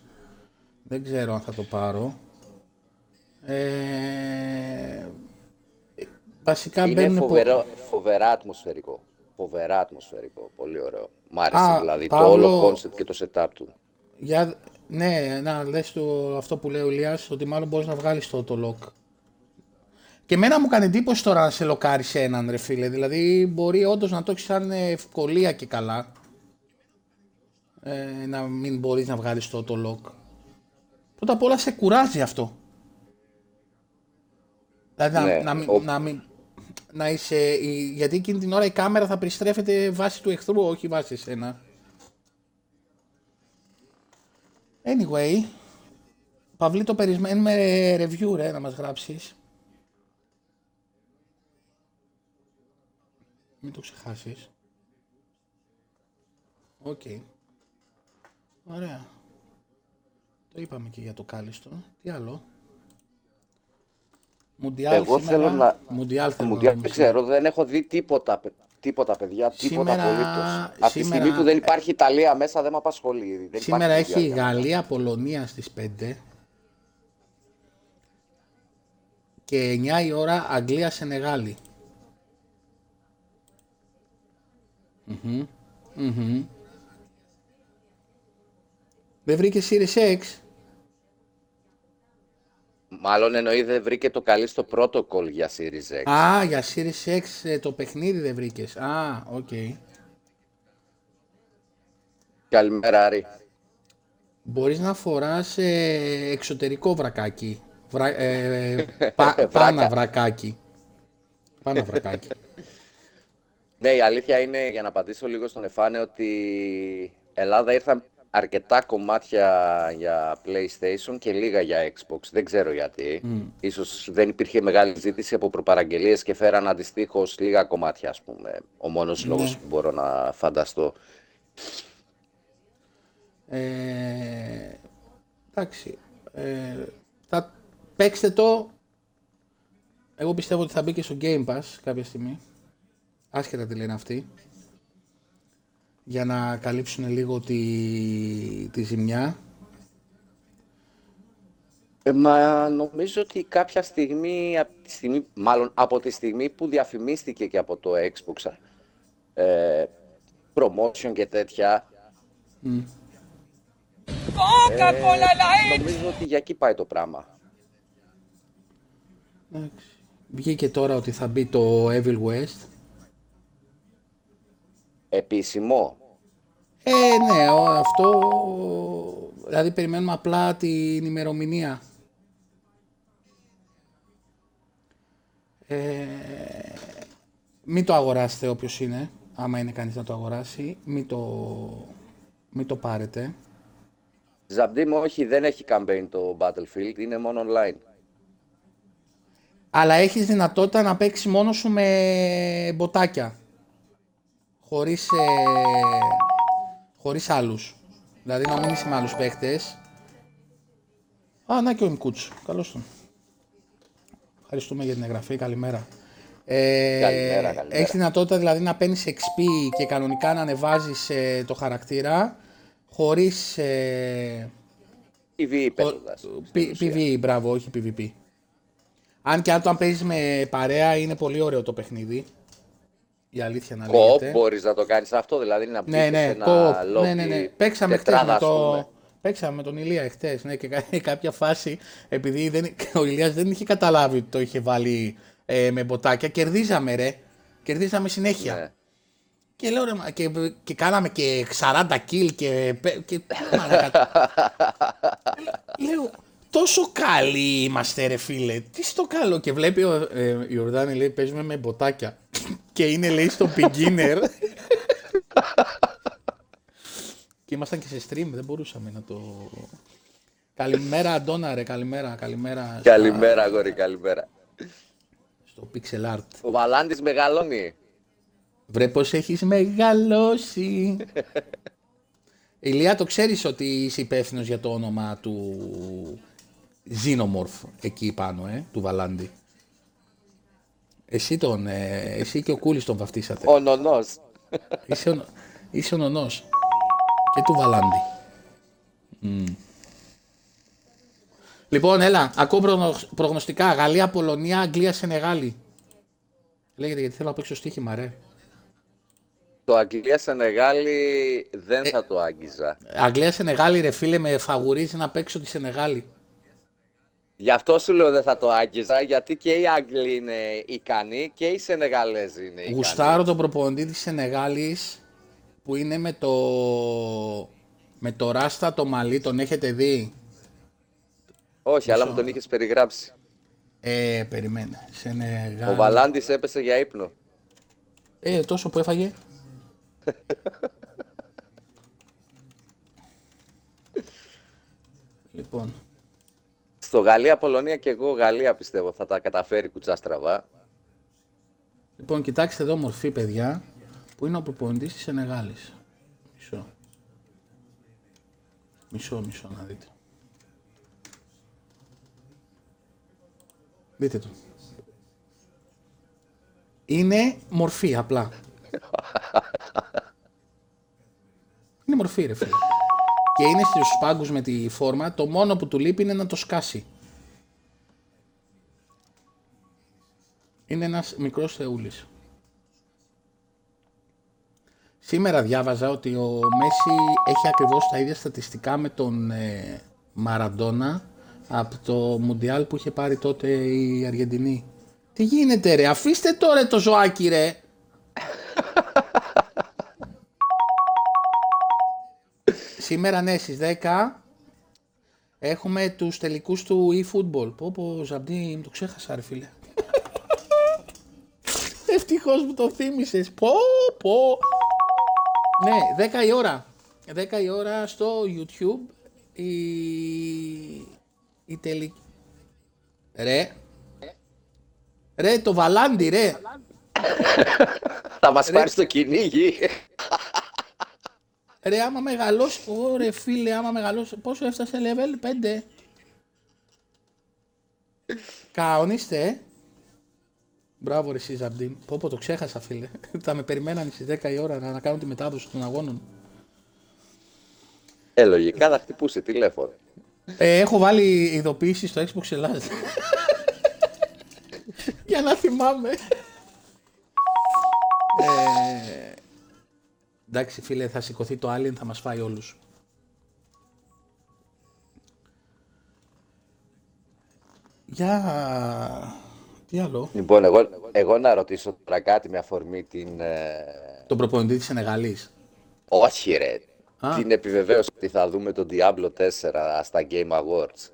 [SPEAKER 1] Δεν ξέρω αν θα το πάρω. Ε, βασικά
[SPEAKER 2] Είναι
[SPEAKER 1] μπαίνουν... πο-
[SPEAKER 2] φοβερό, φοβερά ατμοσφαιρικό. Φοβερά ατμοσφαιρικό. Πολύ ωραίο. Μ' άρεσε
[SPEAKER 1] Α,
[SPEAKER 2] δηλαδή
[SPEAKER 1] Παύλο-
[SPEAKER 2] το όλο concept και το setup του.
[SPEAKER 1] Για... Ναι, να λες το, αυτό που λέει ο Ηλίας, ότι μάλλον μπορείς να βγάλεις το, το lock. Και εμένα μου κάνει εντύπωση τώρα να σε λοκάρει σε έναν ρε φίλε. Δηλαδή μπορεί όντως να το έχεις σαν ευκολία και καλά. Ε, να μην μπορείς να βγάλεις το, το lock. Πρώτα απ' όλα σε κουράζει αυτό. Δηλαδή να,
[SPEAKER 2] Ναι,
[SPEAKER 1] να, μην-
[SPEAKER 2] ο-
[SPEAKER 1] να, μην- να είσαι... η- Γιατί εκείνη την ώρα η κάμερα θα περιστρέφεται βάσει του εχθρού, όχι βάσει εσένα. Anyway, Παυλή το περιμένουμε review ρε να μας γράψεις. Μην το ξεχάσεις. Οκ. Ωραία. Το είπαμε και για το Callisto. Τι άλλο; Μουντιάλ
[SPEAKER 2] Εγώ
[SPEAKER 1] σήμερα.
[SPEAKER 2] θέλω να-
[SPEAKER 1] Μουντιάλ θέλω
[SPEAKER 2] Μου
[SPEAKER 1] να
[SPEAKER 2] δεν
[SPEAKER 1] δούμε
[SPEAKER 2] ξέρω, δεν έχω δει τίποτα, παι- τίποτα παιδιά, τίποτα
[SPEAKER 1] Σήμερα-
[SPEAKER 2] απολύτως. Από τη
[SPEAKER 1] σήμερα-
[SPEAKER 2] στιγμή που δεν υπάρχει Ιταλία μέσα δεν με απασχολεί. Δεν
[SPEAKER 1] Σήμερα
[SPEAKER 2] υπάρχει
[SPEAKER 1] έχει
[SPEAKER 2] Μουντιάλ.
[SPEAKER 1] Γαλλία-Πολωνία στις 5 και 9 η ώρα Αγγλία-Σενεγάλη. Μμμ, μμμ. Δεν βρήκες Series X;
[SPEAKER 2] Μάλλον εννοεί δεν βρήκε το Callisto Protocol για Series X.
[SPEAKER 1] Α, για Series X ε, το παιχνίδι δεν βρήκες. Α, οκ.
[SPEAKER 2] Καλημέρα Άρη.
[SPEAKER 1] Μπορείς να φοράς ε, εξωτερικό βρακάκι. Βρα, ε, <laughs> πα-
[SPEAKER 2] Βράκα.
[SPEAKER 1] πάνα βρακάκι. Πάνα βρακάκι.
[SPEAKER 2] Ναι, η αλήθεια είναι, για να απαντήσω λίγο στον Εφάνε, ότι Ελλάδα ήρθαν αρκετά κομμάτια για PlayStation και λίγα για Xbox. Δεν ξέρω γιατί. Ίσως δεν υπήρχε μεγάλη ζήτηση από προπαραγγελίες και φέραν αντιστοίχως λίγα κομμάτια, ας πούμε. Ο μόνος λόγος που μπορώ να φανταστώ.
[SPEAKER 1] Ε, εντάξει. Ε, θα παίξτε το. Εγώ πιστεύω ότι θα μπει και στο Game Pass κάποια στιγμή. Άσχετα τι λένε αυτοί. Για να καλύψουν λίγο τη, τη ζημιά.
[SPEAKER 2] Ε, μα νομίζω ότι κάποια στιγμή, από τη στιγμή, μάλλον από τη στιγμή που διαφημίστηκε και από το Xbox ε, promotion και τέτοια, ε, νομίζω ότι για εκεί πάει το πράγμα.
[SPEAKER 1] Εντάξει. Βγήκε τώρα ότι θα μπει το Evil West.
[SPEAKER 2] Επίσημο.
[SPEAKER 1] Ε, ναι, ο- αυτό. Δηλαδή, περιμένουμε απλά την ημερομηνία. Ε, μην το αγοράσετε όποιος είναι, άμα είναι κανείς να το αγοράσει. Μην το, μην το πάρετε.
[SPEAKER 2] Ζαμπτή μου, όχι, δεν έχει campaign το Battlefield, είναι μόνο online.
[SPEAKER 1] Αλλά έχεις δυνατότητα να παίξεις μόνος σου με μποτάκια. Χωρίς, ε, χωρίς άλλους. Δηλαδή να μην είσαι με άλλους παίχτες. Α, να και ο Ιμκούτς. Καλώς τον. Ευχαριστούμε για την εγγραφή. Καλημέρα. Ε,
[SPEAKER 2] Καλημέρα, καλημέρα.
[SPEAKER 1] Έχεις δυνατότητα δηλαδή να παίρνεις XP και κανονικά να ανεβάζεις ε, το χαρακτήρα χωρίς ε,
[SPEAKER 2] PvE
[SPEAKER 1] ο-
[SPEAKER 2] παίζοντας.
[SPEAKER 1] P- PvE, μπράβο, όχι PvP. Αν και αν το αν παίζεις με παρέα είναι πολύ ωραίο το παιχνίδι. Η αλήθεια να
[SPEAKER 2] Κοπ
[SPEAKER 1] λέγεται.
[SPEAKER 2] μπορείς να το κάνεις αυτό, δηλαδή να μπεις
[SPEAKER 1] Ναι,
[SPEAKER 2] σε
[SPEAKER 1] ναι,
[SPEAKER 2] ένα
[SPEAKER 1] co-op.
[SPEAKER 2] lobby
[SPEAKER 1] ναι, ναι, ναι. Παίξαμε χτες
[SPEAKER 2] τετράδα,
[SPEAKER 1] με,
[SPEAKER 2] ας
[SPEAKER 1] το...
[SPEAKER 2] πούμε.
[SPEAKER 1] Παίξαμε με τον Ηλία εχθές, ναι, και κα- <laughs> κάποια φάση, επειδή δεν... <laughs> ο Ηλίας δεν είχε καταλάβει ότι το είχε βάλει ε, με μποτάκια, κερδίζαμε ρε. Κερδίζαμε συνέχεια.
[SPEAKER 2] Ναι.
[SPEAKER 1] Και λέω ρε, μα- και, και κάναμε και 40 kill και... πε- και <laughs> μαλάκα. λέω, τόσο καλοί είμαστε ρε φίλε, τι στο καλό. Και βλέπει ο ε, Ιορδάνη λέει παίζουμε με μποτάκια. <laughs> και είναι λέει στο beginner. <laughs> και ήμασταν και σε stream, δεν μπορούσαμε να το... Καλημέρα Αντώνα ρε, καλημέρα, καλημέρα. στα-
[SPEAKER 2] Καλημέρα, αγόρι, καλημέρα.
[SPEAKER 1] Στο pixel art.
[SPEAKER 2] Ο Βαλάντης μεγαλώνει.
[SPEAKER 1] Βρε πως έχεις μεγαλώσει. <laughs> Ηλία, το ξέρεις ότι είσαι υπεύθυνος για το όνομα του Xenomorph εκεί πάνω, ε, του Βαλάντη. Εσύ τον, ε, εσύ και ο Κούλης τον βαφτίσατε.
[SPEAKER 2] Ο νονός.
[SPEAKER 1] είσαι, ο, είσαι ο νονός. Και του Βαλάντι. Μμ. Λοιπόν, έλα, ακούω προγνω- προγνωστικά. Γαλλία, Πολωνία, Αγγλία, Σενεγάλη. Λέγεται γιατί θέλω να παίξω στοίχημα, ρε.
[SPEAKER 2] Το Αγγλία Σενεγάλη δεν
[SPEAKER 1] Ε,
[SPEAKER 2] θα το άγγιζα.
[SPEAKER 1] Αγγλία, Σενεγάλη, ρε φίλε, με φαγουρίζει να παίξω τη Σενεγάλη.
[SPEAKER 2] Γι' αυτό σου λέω δεν θα το άγγιζα, γιατί και οι Άγγλοι είναι ικανοί και οι Σενεγαλέζοι είναι ικανοί.
[SPEAKER 1] Γουστάρω τον προπονητή της Σενεγάλης που είναι με το, με το ράστα το μαλλί, τον έχετε δει;
[SPEAKER 2] Όχι, αλλά μου τον είχες περιγράψει.
[SPEAKER 1] Ε, περιμένε. Σενεγάλη.
[SPEAKER 2] Ο Βαλάντης έπεσε για ύπνο.
[SPEAKER 1] Ε, τόσο που έφαγε. <laughs> λοιπόν,
[SPEAKER 2] Στο Γαλλία-Πολωνία και εγώ Γαλλία πιστεύω θα τα καταφέρει κουτσά στραβά.
[SPEAKER 1] λοιπόν, κοιτάξτε εδώ μορφή, παιδιά, που είναι ο προπονητής της Σενεγάλης. Μισό. Μισό, μισό να δείτε. Δείτε το. Είναι μορφή, απλά. <laughs> είναι μορφή, ρε φίλε. Και είναι στους πάγκους με τη φόρμα, το μόνο που του λείπει είναι να το σκάσει. Είναι ένας μικρός θεούλης. Σήμερα διάβαζα ότι ο Μέση έχει ακριβώς τα ίδια στατιστικά με τον ε, Μαραντόνα από το Μουντιάλ που είχε πάρει τότε η Αργεντινή. Τι γίνεται ρε, αφήστε τώρα το ζωάκι ρε. Σήμερα ναι στις 10 έχουμε τους τελικούς του eFootball. Πω πω Ζαμπτή, το ξέχασα ρε φίλε. <laughs> Ευτυχώς μου το θύμισες. Πω πω. Ναι, 10 η ώρα. 10 η ώρα στο YouTube η, η τελική. Ρε. Ρε, το βαλάντι, ρε.
[SPEAKER 2] Θα μας πάρει στο κυνήγι. <laughs>
[SPEAKER 1] Ρε, άμα μεγαλώσει. Ωρε, φίλε, άμα μεγαλώσει. Πόσο έφτασε level; 5. Καονίστε, ε. Μπράβο, ρε, εσύ, Ζαμπτίν. Πω, πω, το ξέχασα, φίλε. <laughs> Θα με περιμέναν στις 10 η ώρα να, να κάνω τη μετάδοση των αγώνων.
[SPEAKER 2] Ε, λογικά θα χτυπούσε τηλέφωνο.
[SPEAKER 1] Ε, έχω βάλει ειδοποίηση στο Xbox Ελλάδα. <laughs> Για να θυμάμαι. Ε, εντάξει φίλε, θα σηκωθεί το Alien, θα μας φάει όλους. Για... Τι άλλο;
[SPEAKER 2] Λοιπόν, εγώ, εγώ να ρωτήσω τώρα κάτι με αφορμή την... ε,
[SPEAKER 1] Τον προπονητή της Σενεγαλής.
[SPEAKER 2] Όχι ρε.
[SPEAKER 1] Α.
[SPEAKER 2] Την επιβεβαίωση ότι θα δούμε τον Diablo 4 στα Game Awards.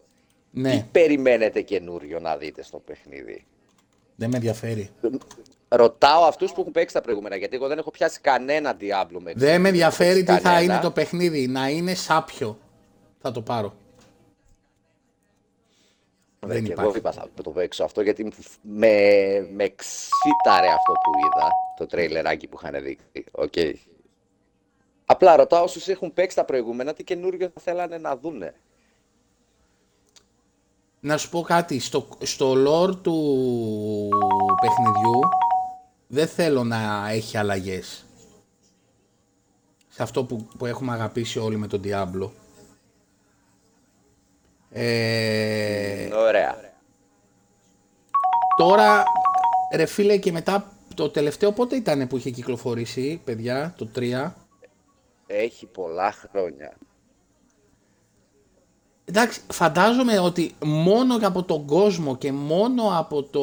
[SPEAKER 1] Ναι,
[SPEAKER 2] Τι περιμένετε καινούριο να δείτε στο παιχνίδι;
[SPEAKER 1] δεν με ενδιαφέρει.
[SPEAKER 2] Ρωτάω αυτούς που έχουν παίξει τα προηγούμενα, γιατί εγώ δεν έχω πιάσει κανένα Diablo με
[SPEAKER 1] Δεν με ενδιαφέρει τι θα
[SPEAKER 2] Κανένα.
[SPEAKER 1] είναι το παιχνίδι. Να είναι σάπιο. Θα το πάρω.
[SPEAKER 2] Ναι,
[SPEAKER 1] δεν
[SPEAKER 2] και
[SPEAKER 1] υπάρχει.
[SPEAKER 2] εγώ είπα θα το παίξω αυτό γιατί με, με εξίταρε αυτό που είδα, το τρέιλεράκι που είχαν δείξει. Οκ. Απλά ρωτάω όσους έχουν παίξει τα προηγούμενα τι καινούριο θα θέλανε να δούνε.
[SPEAKER 1] Να σου πω κάτι, στο, στο lore του παιχνιδιού δεν θέλω να έχει αλλαγές. Σε αυτό που, που έχουμε αγαπήσει όλοι με τον Diablo. Ε,
[SPEAKER 2] Ωραία.
[SPEAKER 1] τώρα, ρε φίλε, και μετά το τελευταίο πότε ήταν που είχε κυκλοφορήσει, παιδιά, το 3.
[SPEAKER 2] Έχει πολλά χρόνια.
[SPEAKER 1] Εντάξει, φαντάζομαι ότι μόνο και από τον κόσμο και μόνο από το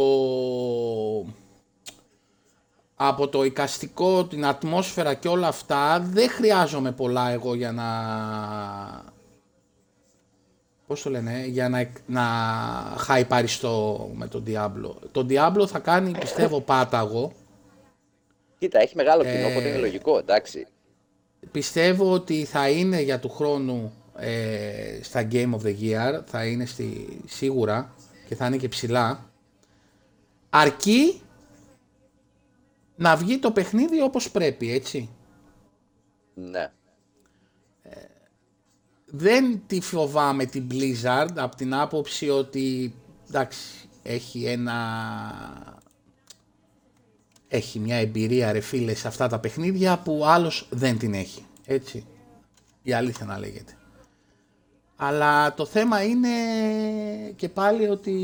[SPEAKER 1] από το εικαστικό, την ατμόσφαιρα και όλα αυτά δεν χρειάζομαι πολλά εγώ για να πώς το λένε, για να, να χαϊπαριστώ με τον Diablo. Το Diablo θα κάνει πιστεύω πάταγο.
[SPEAKER 2] Κοίτα, έχει μεγάλο κοινό,
[SPEAKER 1] Ε,
[SPEAKER 2] οπότε είναι λογικό, εντάξει.
[SPEAKER 1] Πιστεύω ότι θα είναι για του χρόνου ε, στα Game of the Year, θα είναι στη, σίγουρα και θα είναι και ψηλά. Αρκεί να βγει το παιχνίδι όπως πρέπει, έτσι.
[SPEAKER 2] Ναι.
[SPEAKER 1] Δεν τη φοβάμαι την Blizzard από την άποψη ότι εντάξει, έχει ένα έχει μια εμπειρία ρε φίλε σε αυτά τα παιχνίδια που άλλος δεν την έχει. Έτσι. Η αλήθεια να λέγεται. Αλλά το θέμα είναι και πάλι ότι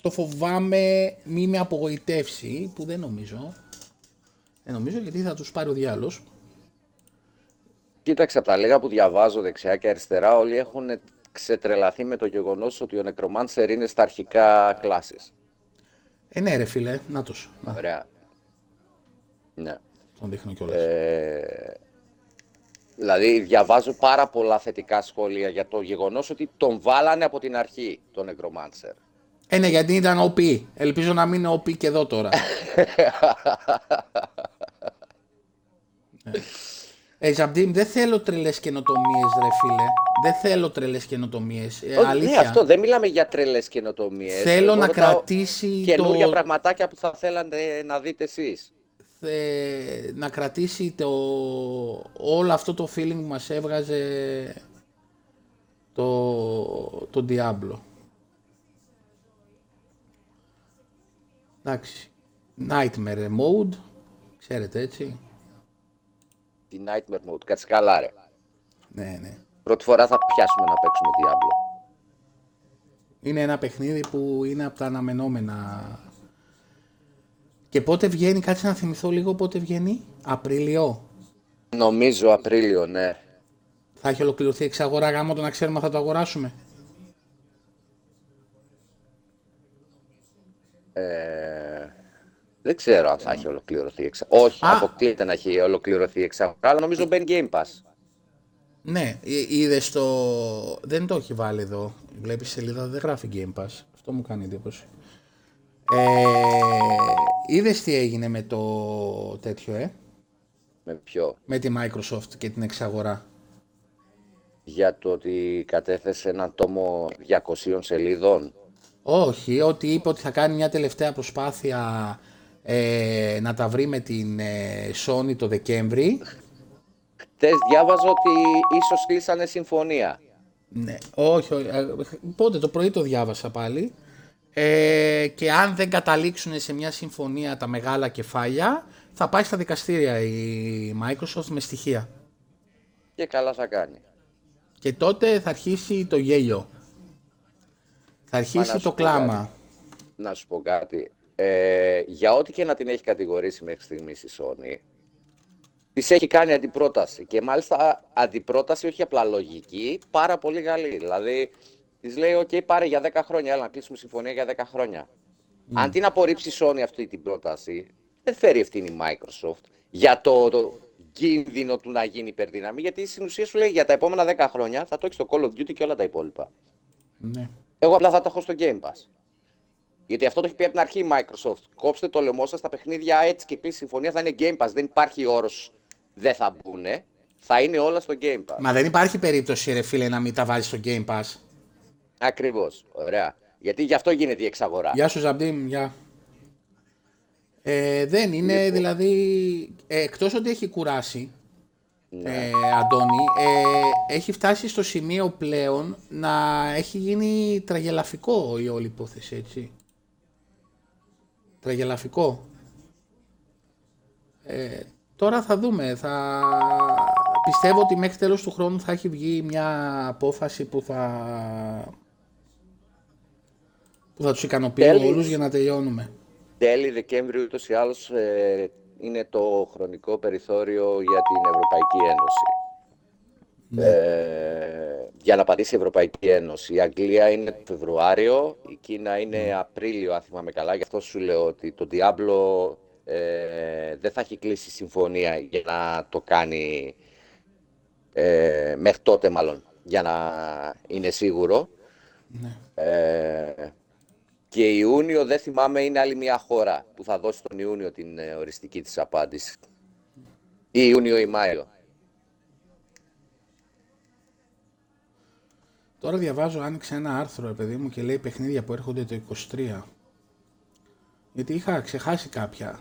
[SPEAKER 1] το φοβάμαι μη με απογοητεύσει, που δεν νομίζω. Δεν νομίζω γιατί θα τους πάρει ο διάλος.
[SPEAKER 2] Κοίταξε, από τα λίγα που διαβάζω δεξιά και αριστερά, όλοι έχουν ξετρελαθεί με το γεγονός ότι ο Necromancer είναι στα αρχικά κλάσεις.
[SPEAKER 1] Ε, ναι ρε φίλε, να τους. Να,
[SPEAKER 2] Ωραία. Ναι.
[SPEAKER 1] τον δείχνω κιόλας.
[SPEAKER 2] Ε, δηλαδή, διαβάζω πάρα πολλά θετικά σχόλια για το γεγονός ότι τον βάλανε από την αρχή, τον Necromancer.
[SPEAKER 1] Ε, ναι, γιατί ήταν OP. Ελπίζω να μην είναι OP και εδώ τώρα. <laughs> Ε, Ζαμπτίμ, δεν θέλω τρελές καινοτομίες, ρε φίλε. Δεν θέλω τρελές καινοτομίες. Ε,
[SPEAKER 2] Όχι,
[SPEAKER 1] αλήθεια.
[SPEAKER 2] Ναι, αυτό δεν μιλάμε για τρελές καινοτομίες.
[SPEAKER 1] Θέλω
[SPEAKER 2] Εγώ
[SPEAKER 1] να
[SPEAKER 2] ρωτάω
[SPEAKER 1] κρατήσει
[SPEAKER 2] Καινούργια
[SPEAKER 1] το...
[SPEAKER 2] πραγματάκια που θα θέλατε να δείτε εσείς.
[SPEAKER 1] ε, να κρατήσει το, όλο αυτό το feeling που μας έβγαζε το, το Diablo. Εντάξει. Nightmare mode, ξέρετε έτσι.
[SPEAKER 2] Τη Nightmare Mode. Κάτσε καλά, ρε.
[SPEAKER 1] Ναι, ναι.
[SPEAKER 2] Πρώτη φορά θα πιάσουμε να παίξουμε Diablo.
[SPEAKER 1] Είναι ένα παιχνίδι που είναι από τα αναμενόμενα. Και πότε βγαίνει, κάτσε να θυμηθώ λίγο πότε βγαίνει. Απρίλιο.
[SPEAKER 2] Νομίζω Απρίλιο, ναι.
[SPEAKER 1] Θα έχει ολοκληρωθεί η εξαγορά γάμο το να ξέρουμε αν θα το αγοράσουμε.
[SPEAKER 2] Ε, δεν ξέρω αν θα έχει ολοκληρωθεί η εξαγορά. Όχι,
[SPEAKER 1] Α.
[SPEAKER 2] αποκλείεται να έχει ολοκληρωθεί η εξαγορά, αλλά νομίζω μπαίνει Game Pass.
[SPEAKER 1] Ναι, είδες το. Δεν το έχει βάλει εδώ. Βλέπεις σελίδα, δεν γράφει Game Pass. Αυτό μου κάνει εντύπωση. Ε, είδες τι έγινε με το τέτοιο, ε,
[SPEAKER 2] Με ποιο;
[SPEAKER 1] με τη Microsoft και την εξαγορά.
[SPEAKER 2] Για το ότι κατέθεσε ένα τόμο 200 σελίδων.
[SPEAKER 1] Όχι, ότι είπε ότι θα κάνει μια τελευταία προσπάθεια ε, να τα βρει με την ε, Sony το Δεκέμβρη.
[SPEAKER 2] Χτες διάβαζα ότι ίσως κλείσανε συμφωνία.
[SPEAKER 1] Ναι, όχι, όχι, ε, πότε το πρωί το διάβασα πάλι. Ε, και αν δεν καταλήξουν σε μια συμφωνία τα μεγάλα κεφάλια, θα πάει στα δικαστήρια η Microsoft με στοιχεία.
[SPEAKER 2] Και καλά θα κάνει.
[SPEAKER 1] Και τότε θα αρχίσει το γέλιο. Θα
[SPEAKER 2] Μα
[SPEAKER 1] αρχίσει
[SPEAKER 2] να σου
[SPEAKER 1] το
[SPEAKER 2] πω
[SPEAKER 1] κλάμα.
[SPEAKER 2] κάτι. Να σου πω κάτι. Ε, για ό,τι και να την έχει κατηγορήσει μέχρι στιγμής η Sony, της έχει κάνει αντιπρόταση. Και μάλιστα αντιπρόταση όχι απλά λογική, πάρα πολύ καλή. Δηλαδή, της λέει: OK, πάρε για 10 χρόνια, έλα να κλείσουμε συμφωνία για 10 χρόνια. Αν την απορρίψει η Sony αυτή την πρόταση, δεν φέρει ευθύνη η Microsoft για το, το κίνδυνο του να γίνει υπερδύναμη. Γιατί στην ουσία σου λέει για τα επόμενα 10 χρόνια θα το έχεις στο Call of Duty και όλα τα υπόλοιπα.
[SPEAKER 1] Ναι.
[SPEAKER 2] Εγώ απλά θα το έχω στο Game Pass. Γιατί αυτό το έχει πει από την αρχή η Microsoft. Κόψτε το λαιμό σας, τα παιχνίδια έτσι και κλείσει συμφωνία θα είναι Game Pass. Δεν υπάρχει όρος δεν θα μπουν. Θα είναι όλα στο Game Pass.
[SPEAKER 1] Μα δεν υπάρχει περίπτωση, ρε φίλε, να μην τα βάζει στο Game Pass.
[SPEAKER 2] Ακριβώς. Ωραία. Γιατί γι' αυτό γίνεται η εξαγορά.
[SPEAKER 1] Γεια σου Ζαμπτίμ, γεια. Ε, δεν είναι,
[SPEAKER 2] Λοιπόν.
[SPEAKER 1] δηλαδή, ε, εκτός ότι έχει κουράσει, ε, Αντώνη, ε, έχει φτάσει στο σημείο πλέον να έχει γίνει τραγελαφικό η όλη υπόθεση, έτσι. Τραγελαφικό. Ε, τώρα θα δούμε, θα... Πιστεύω ότι μέχρι τέλος του χρόνου θα έχει βγει μια απόφαση που θα... που θα τους ικανοποιεί
[SPEAKER 2] Τέλη.
[SPEAKER 1] όλους για να τελειώνουμε.
[SPEAKER 2] Τέλη Δεκέμβριου ούτως ή άλλως ε, είναι το χρονικό περιθώριο για την Ευρωπαϊκή Ένωση. Ε, για να πατήσει η Ευρωπαϊκή Ένωση. Η Αγγλία είναι το Φεβρουάριο, η Κίνα είναι Απρίλιο, αν θυμάμαι καλά. Γι' αυτό σου λέω ότι το Diablo ε, δεν θα έχει κλείσει συμφωνία για να το κάνει ε, μέχρι τότε μάλλον, για να είναι σίγουρο. Ε, και Ιούνιο δεν θυμάμαι είναι άλλη μια χώρα που θα δώσει τον Ιούνιο την ε, οριστική της απάντηση. Ή Ιούνιο ή Μάιο.
[SPEAKER 1] Τώρα διαβάζω, άνοιξε ένα άρθρο, ρε παιδί μου, και λέει παιχνίδια που έρχονται το 23. Γιατί είχα ξεχάσει κάποια.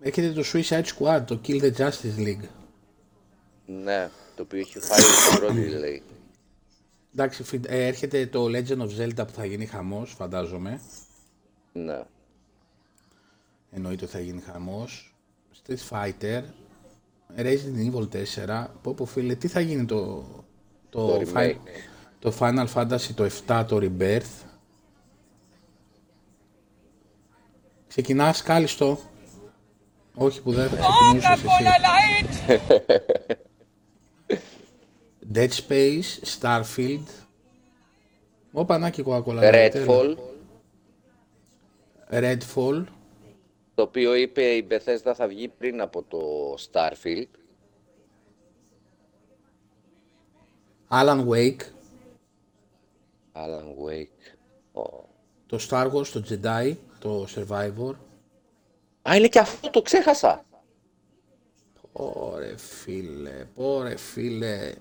[SPEAKER 1] Έχετε το Suicide Squad, το Kill the Justice League.
[SPEAKER 2] Ναι, το οποίο έχει φάει στην πρώτη λέει.
[SPEAKER 1] Εντάξει, φι- ε, έρχεται το Legend of Zelda που θα γίνει χαμός, φαντάζομαι.
[SPEAKER 2] Ναι.
[SPEAKER 1] εννοείται ότι θα γίνει χαμός. Street Fighter, Resident Evil 4, πω πω φίλε, τι θα γίνει το, το,
[SPEAKER 2] Το
[SPEAKER 1] Fi-
[SPEAKER 2] remake.
[SPEAKER 1] το Final Fantasy το 7, το Rebirth; Ξεκινάς κάλιστο. Όχι που δεν θα ξεκινήσεις εσύ. <laughs> Dead Space, Starfield. Ω πανάκι Coca-Cola. Light, έλα.
[SPEAKER 2] Redfall,
[SPEAKER 1] Redfall.
[SPEAKER 2] το οποίο είπε η Bethesda θα βγει πριν από το Starfield.
[SPEAKER 1] Alan Wake.
[SPEAKER 2] Alan Wake. Ω.
[SPEAKER 1] Το Star Wars, το Jedi, το Survivor.
[SPEAKER 2] Α, είναι και αυτό, το ξέχασα.
[SPEAKER 1] Ωρε φίλε, ωρε φίλε.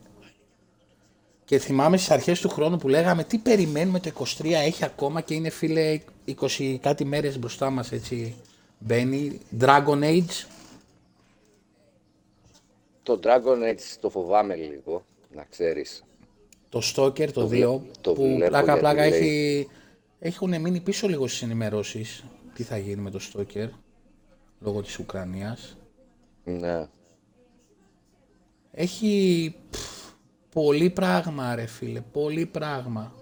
[SPEAKER 1] Και θυμάμαι στις αρχές του χρόνου που λέγαμε τι περιμένουμε το 23 έχει ακόμα και είναι φίλε 20 κάτι μέρες μπροστά μας έτσι μπαίνει. Dragon Age,
[SPEAKER 2] Το Dragon Age το φοβάμαι λίγο, να ξέρεις.
[SPEAKER 1] το Stalker, το 2
[SPEAKER 2] βλέπω- το
[SPEAKER 1] που
[SPEAKER 2] βλέπω
[SPEAKER 1] πλάκα
[SPEAKER 2] γιατί
[SPEAKER 1] πλάκα
[SPEAKER 2] λέει.
[SPEAKER 1] έχει, έχουν μείνει πίσω λίγο στις ενημερώσεις τι θα γίνει με το Stalker λόγω της Ουκρανίας.
[SPEAKER 2] Ναι.
[SPEAKER 1] Έχει πφ, πολύ πράγμα ρε φίλε, πολύ πράγμα.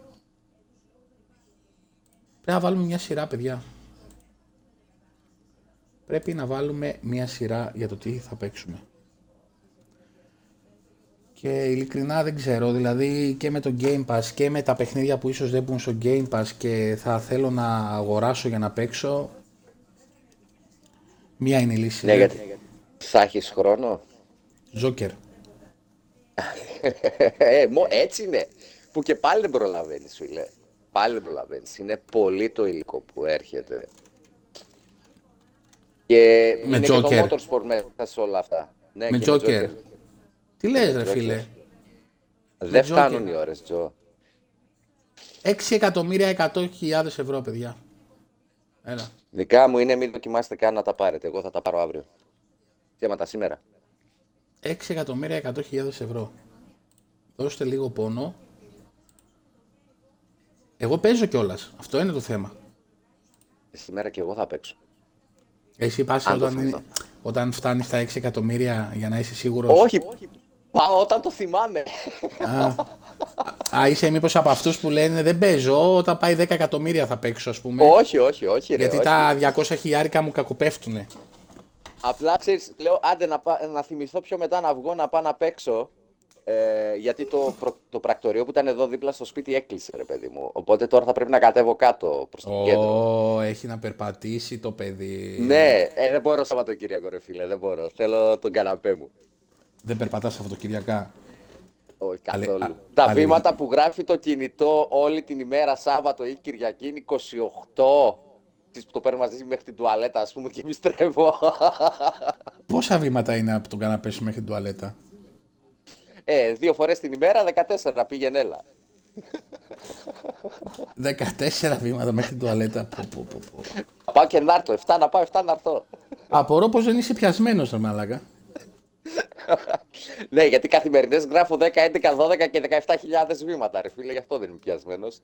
[SPEAKER 1] Πρέπει να βάλουμε μια σειρά παιδιά. Πρέπει να βάλουμε μια σειρά για το τι θα παίξουμε. Και ειλικρινά δεν ξέρω, δηλαδή και με το Game Pass και με τα παιχνίδια που ίσως δεν μπουν στο Game Pass και θα θέλω να αγοράσω για να παίξω. Μία είναι η λύση.
[SPEAKER 2] Ναι, γιατί θα έχεις χρόνο.
[SPEAKER 1] Joker.
[SPEAKER 2] Ε, μο- έτσι είναι. Που και πάλι δεν προλαβαίνεις, φίλε. Πάλι δεν προλαβαίνεις. Είναι πολύ το υλικό που έρχεται. Και
[SPEAKER 1] Με
[SPEAKER 2] είναι
[SPEAKER 1] Joker.
[SPEAKER 2] και το motorsport μέσα σε όλα αυτά. Ναι,
[SPEAKER 1] Με
[SPEAKER 2] και
[SPEAKER 1] Joker. Τι λες ρε
[SPEAKER 2] Joker.
[SPEAKER 1] φίλε;
[SPEAKER 2] Δεν
[SPEAKER 1] Joker.
[SPEAKER 2] φτάνουν οι ώρες, Τζο.
[SPEAKER 1] 6 εκατομμύρια 100 χιλιάδες ευρώ, παιδιά. Έλα.
[SPEAKER 2] Δικά μου είναι μην δοκιμάσετε καν να τα πάρετε. Εγώ θα τα πάρω αύριο. Θέματα σήμερα.
[SPEAKER 1] 6 εκατομμύρια 100 χιλιάδες ευρώ. Δώστε λίγο πόνο. Εγώ παίζω κιόλας. Αυτό είναι το θέμα.
[SPEAKER 2] Σήμερα και εγώ θα παίξω.
[SPEAKER 1] Εσύ πας
[SPEAKER 2] Αν το
[SPEAKER 1] όταν, είναι,
[SPEAKER 2] θυμηθώ.
[SPEAKER 1] όταν φτάνεις στα 6 εκατομμύρια για να είσαι σίγουρος;
[SPEAKER 2] Όχι, πάω όταν το θυμάμαι.
[SPEAKER 1] Α, α, είσαι μήπως από αυτούς που λένε δεν παίζω, όταν πάει 10 εκατομμύρια θα παίξω ας πούμε.
[SPEAKER 2] όχι, όχι, όχι. Ρε,
[SPEAKER 1] γιατί
[SPEAKER 2] όχι.
[SPEAKER 1] τα 200 χιλιάρικα μου κακοπέφτουνε.
[SPEAKER 2] Απλά ξέρεις, λέω άντε να, πά- να θυμηθώ πιο μετά να βγω να πάω να παίξω. Ε, γιατί το, προ- το πρακτορείο που ήταν εδώ δίπλα στο σπίτι έκλεισε, ρε παιδί μου. Οπότε τώρα θα πρέπει να κατέβω κάτω προς το κέντρο.
[SPEAKER 1] Ω, έχει να περπατήσει το παιδί.
[SPEAKER 2] Ναι, ε, δεν μπορώ Σαββατοκύριακο, ρε φίλε, δεν μπορώ. Θέλω τον καναπέ μου.
[SPEAKER 1] Δεν περπατάς Σαββατοκυριακά.
[SPEAKER 2] Όχι
[SPEAKER 1] Ale-
[SPEAKER 2] καθόλου.
[SPEAKER 1] α-
[SPEAKER 2] Τα
[SPEAKER 1] αλήθεια.
[SPEAKER 2] βήματα που γράφει το κινητό όλη την ημέρα, Σάββατο ή Κυριακή, είναι 28. Τις που το παίρνω μαζί μέχρι την τουαλέτα, ας πούμε, και επιστρέφω.
[SPEAKER 1] Πόσα βήματα είναι από τον καναπέ σου μέχρι την τουαλέτα;
[SPEAKER 2] ε, δύο φορές την ημέρα, 14 πήγαινε έλα.
[SPEAKER 1] 14 βήματα μέχρι την τουαλέτα. Πω, πω, πω, πω.
[SPEAKER 2] Να πάω και να έρθω, 7 να πάω, 7 να έρθω.
[SPEAKER 1] Απορώ πως δεν είσαι πιασμένος, ρε μαλάκα. <laughs>
[SPEAKER 2] ναι, γιατί καθημερινές γράφω 10, 11, 12 και 17.000 βήματα, ρε φίλε, γι' αυτό δεν είμαι πιασμένος.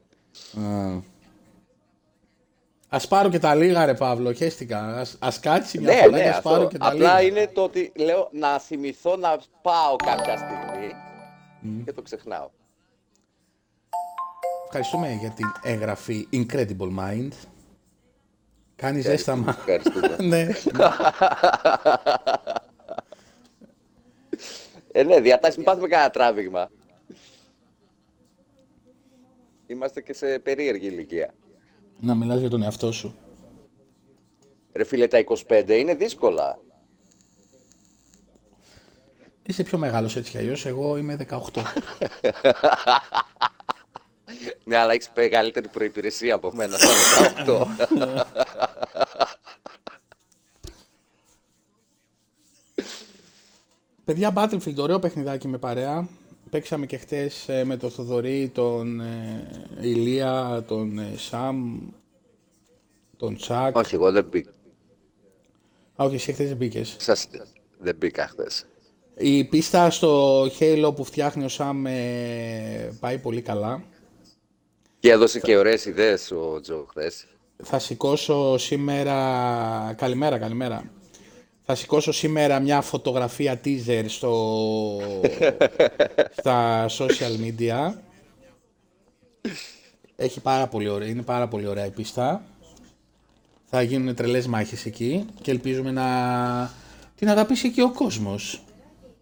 [SPEAKER 1] Α. Ας πάρω και τα λίγα ρε Παύλο, χέστηκα. Ας, ας κάτσει μια
[SPEAKER 2] ναι,
[SPEAKER 1] φορά
[SPEAKER 2] ναι,
[SPEAKER 1] και ας
[SPEAKER 2] αυτό.
[SPEAKER 1] πάρω και τα
[SPEAKER 2] Απλά
[SPEAKER 1] λίγα.
[SPEAKER 2] είναι το ότι λέω να θυμηθώ να πάω κάποια στιγμή και το ξεχνάω.
[SPEAKER 1] Ευχαριστούμε για την έγγραφη Incredible Mind. Κάνεις ζέσταμα.
[SPEAKER 2] Ευχαριστούμε. <laughs>
[SPEAKER 1] ναι.
[SPEAKER 2] Ε, ναι, διατάσεις μην πάθουμε κανένα τράβηγμα. Είμαστε και σε περίεργη ηλικία.
[SPEAKER 1] Να μιλάς για τον εαυτό σου.
[SPEAKER 2] Ρε φίλε, τα 25 είναι δύσκολα.
[SPEAKER 1] Είσαι πιο μεγάλος έτσι κι αλλιώς, εγώ είμαι 18. <laughs>
[SPEAKER 2] Ναι, αλλά έχεις μεγαλύτερη προϋπηρεσία από μένα στα 18. <laughs>
[SPEAKER 1] Παιδιά, Battlefield, ωραίο παιχνιδάκι με παρέα. Παίξαμε και χτες ε, με τον Θοδωρή, τον ε, Ηλία, τον ε, Σαμ, τον Τσάκ.
[SPEAKER 2] Όχι, εγώ δεν μπήκα.
[SPEAKER 1] Α, όχι, εσύ χτες δεν μπήκες.
[SPEAKER 2] Σας... Δεν μπήκα χθες.
[SPEAKER 1] Η πίστα στο Halo που φτιάχνει ο Σαμ ε, πάει πολύ καλά.
[SPEAKER 2] Και έδωσε και ωραίες ιδέες ο Τζο χθες.
[SPEAKER 1] θα σηκώσω σήμερα... Καλημέρα, καλημέρα. Θα σηκώσω σήμερα μια φωτογραφία teaser στο... <laughs> στα social media. Έχει πάρα πολύ ωραία, είναι πάρα πολύ ωραία η πίστα. Θα γίνουν τρελές μάχες εκεί και ελπίζουμε να την αγαπήσει και ο κόσμος.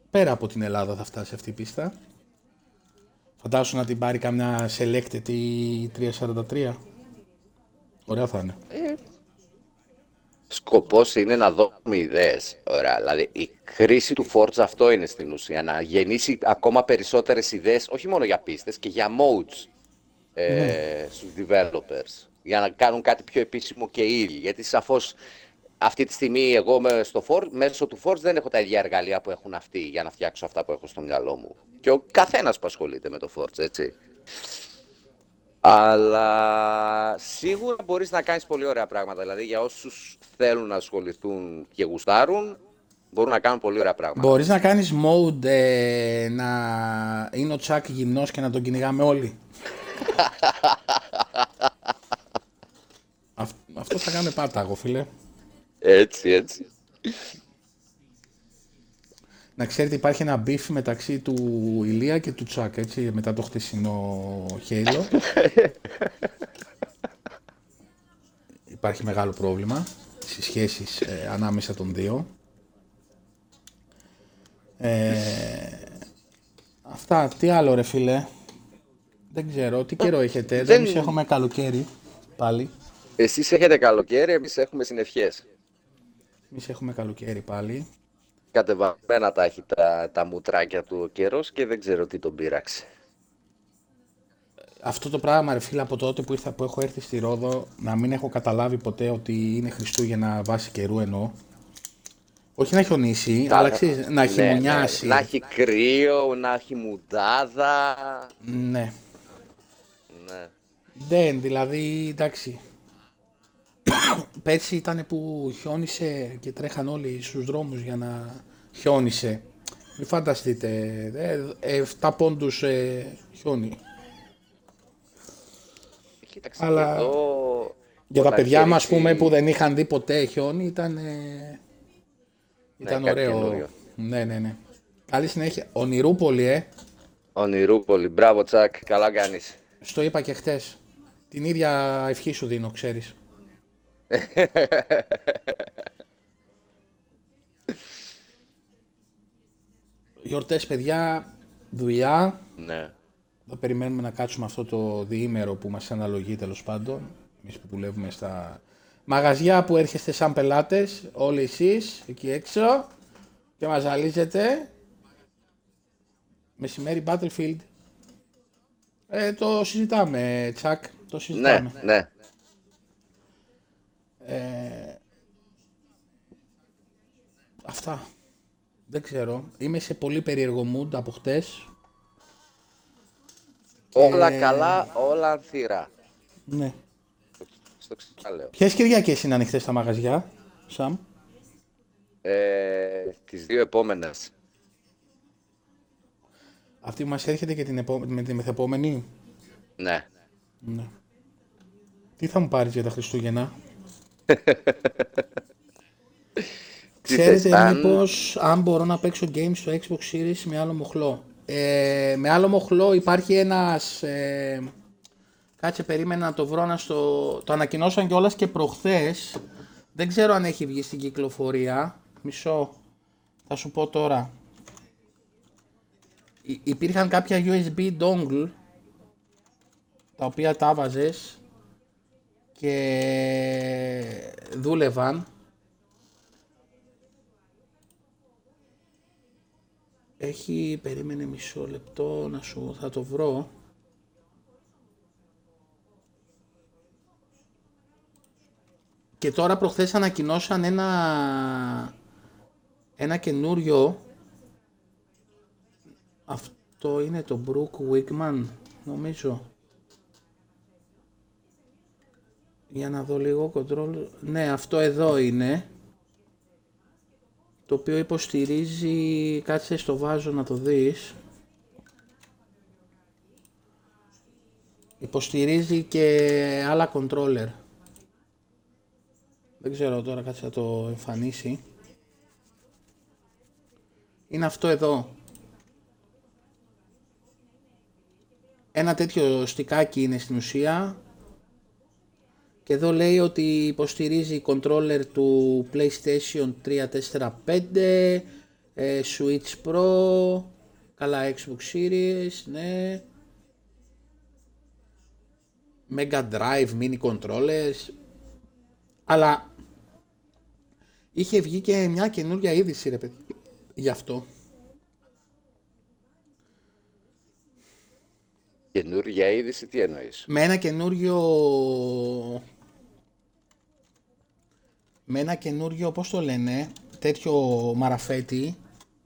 [SPEAKER 1] Πέρα από την Ελλάδα θα φτάσει αυτή η πίστα. Φαντάσου να την πάρει καμιά selected ή 343. Ωραία θα είναι.
[SPEAKER 2] Σκοπός είναι να δώσουμε ιδέες. Ωραία, δηλαδή η χρήση του Forge αυτό είναι στην ουσία, να γεννήσει ακόμα περισσότερες ιδέες, όχι μόνο για πίστες και για modes ε, στους developers, για να κάνουν κάτι πιο επίσημο και οι ίδιοι. Γιατί σαφώς αυτή τη στιγμή εγώ με- στο Forge, μέσω του Forge δεν έχω τα ίδια εργαλεία που έχουν αυτοί για να φτιάξω αυτά που έχω στο μυαλό μου. Και ο καθένας που ασχολείται με το Forge, έτσι. Αλλά σίγουρα μπορείς να κάνεις πολύ ωραία πράγματα. Δηλαδή για όσους θέλουν να ασχοληθούν και γουστάρουν, μπορούν να κάνουν πολύ ωραία πράγματα.
[SPEAKER 1] Μπορείς να κάνεις mode ε, να είναι ο Τσάκ γυμνός και να τον κυνηγάμε όλοι. <laughs> Αυ- αυτό θα κάνουμε πάταγο, φίλε.
[SPEAKER 2] Έτσι, έτσι.
[SPEAKER 1] Να ξέρετε υπάρχει ένα beef μεταξύ του Ηλία και του Τσάκ, έτσι, μετά το χτεσινό χέιλο. <laughs> υπάρχει μεγάλο πρόβλημα στις σχέσεις ε, ανάμεσα των δύο. Ε, αυτά, τι άλλο ρε φίλε; Δεν ξέρω, τι καιρό έχετε.
[SPEAKER 2] δεν-
[SPEAKER 1] Εμείς έχουμε καλοκαίρι πάλι.
[SPEAKER 2] Εσείς έχετε καλοκαίρι, εμείς έχουμε συνευχές.
[SPEAKER 1] Εμείς έχουμε καλοκαίρι πάλι.
[SPEAKER 2] Κατεβαμένα τα έχει τα, τα μουτράκια του ο καιρός και δεν ξέρω τι τον πείραξε.
[SPEAKER 1] Αυτό το πράγμα, ρε φίλε, από τότε που, ήρθα, που έχω έρθει στη Ρόδο, να μην έχω καταλάβει ποτέ ότι είναι Χριστούγεννα βάση καιρού εννοώ. Όχι να χιονίσει, αλλά ξέρεις, να
[SPEAKER 2] Ναι,
[SPEAKER 1] χειμωνιάσει.
[SPEAKER 2] ναι, να έχει κρύο, να έχει μουντάδα.
[SPEAKER 1] Ναι.
[SPEAKER 2] Ναι.
[SPEAKER 1] Δεν, δηλαδή, εντάξει. Πέρσι ήταν που χιόνισε και τρέχαν όλοι στους δρόμους για να χιόνισε. Μην φανταστείτε, ε, 7 πόντους ε, χιόνι.
[SPEAKER 2] Κοίταξε,
[SPEAKER 1] Αλλά
[SPEAKER 2] εδώ,
[SPEAKER 1] Για τα
[SPEAKER 2] όταν
[SPEAKER 1] παιδιά
[SPEAKER 2] έχει
[SPEAKER 1] μας, ας πούμε,
[SPEAKER 2] ρίξει-
[SPEAKER 1] που δεν είχαν δει ποτέ χιόνι, ήταν, ε, ήταν
[SPEAKER 2] κάτι
[SPEAKER 1] ωραίο.
[SPEAKER 2] καινούριο.
[SPEAKER 1] Ναι, ναι, ναι. Καλή συνέχεια. Ονειρούπολη, ε.
[SPEAKER 2] Ονειρούπολη. Μπράβο, Τσακ. Καλά κάνεις.
[SPEAKER 1] Στο είπα και χτες. Την ίδια ευχή σου δίνω, ξέρεις. Γιορτές, παιδιά, δουλειά.
[SPEAKER 2] Ναι.
[SPEAKER 1] Θα περιμένουμε να κάτσουμε αυτό το διήμερο που μας αναλογεί τέλος πάντων. Εμείς που δουλεύουμε στα μαγαζιά που έρχεστε σαν πελάτες, όλοι εσείς εκεί έξω και μας ζαλίζετε. Μεσημέρι Battlefield. Ε, το συζητάμε, Τσακ. Το
[SPEAKER 2] Ναι,
[SPEAKER 1] συζητάμε.
[SPEAKER 2] Ναι.
[SPEAKER 1] Αυτά. Δεν ξέρω. Είμαι σε πολύ περίεργο mood από χτες.
[SPEAKER 2] Όλα
[SPEAKER 1] Ε,
[SPEAKER 2] καλά, όλα ανθυρά.
[SPEAKER 1] Ναι.
[SPEAKER 2] Στο ξαναλέω.
[SPEAKER 1] Ποιες Κυριακές είναι ανοιχτές τα μαγαζιά, Σαμ;
[SPEAKER 2] Ε, τις δύο επόμενες.
[SPEAKER 1] Αυτή που μας έρχεται και την επό... με τη μεθεπόμενη;
[SPEAKER 2] Ναι.
[SPEAKER 1] Ναι. Τι θα μου πάρεις για τα Χριστούγεννα;
[SPEAKER 2] Τι
[SPEAKER 1] Ξέρετε
[SPEAKER 2] θες, αν-
[SPEAKER 1] μήπως αν μπορώ να παίξω games στο Xbox Series με άλλο μοχλό. Ε, με άλλο μοχλό υπάρχει ένας... Ε, κάτσε περίμενα να το βρω να στο... Το ανακοινώσαν κιόλας και προχθές. Δεν ξέρω αν έχει βγει στην κυκλοφορία. Μισό. Θα σου πω τώρα. Υ- Υπήρχαν κάποια USB dongle τα οποία τα βάζες και δούλευαν Έχει, περίμενε μισό λεπτό να σου, θα το βρω. Και τώρα προχθές ανακοινώσαν ένα, ένα καινούριο, αυτό είναι το Brook Wigman, νομίζω. Για να δω λίγο control, ναι αυτό εδώ είναι το οποίο υποστηρίζει, κάτσε στο βάζω να το δεις, υποστηρίζει και άλλα controller. Δεν ξέρω τώρα, κάτσε να το εμφανίσει. Είναι αυτό εδώ. Ένα τέτοιο στικάκι είναι στην ουσία. Και εδώ λέει ότι υποστηρίζει controller του PlayStation 3, 4, 5, ε, Switch Pro, καλά Xbox Series, ναι. Mega Drive, mini controllers. Αλλά είχε βγει και μια καινούργια είδηση ρε παιδί, γι' αυτό.
[SPEAKER 2] Καινούργια είδηση, τι εννοείς;
[SPEAKER 1] με ένα καινούριο με ένα καινούριο, πώς το λένε, τέτοιο μαραφέτη,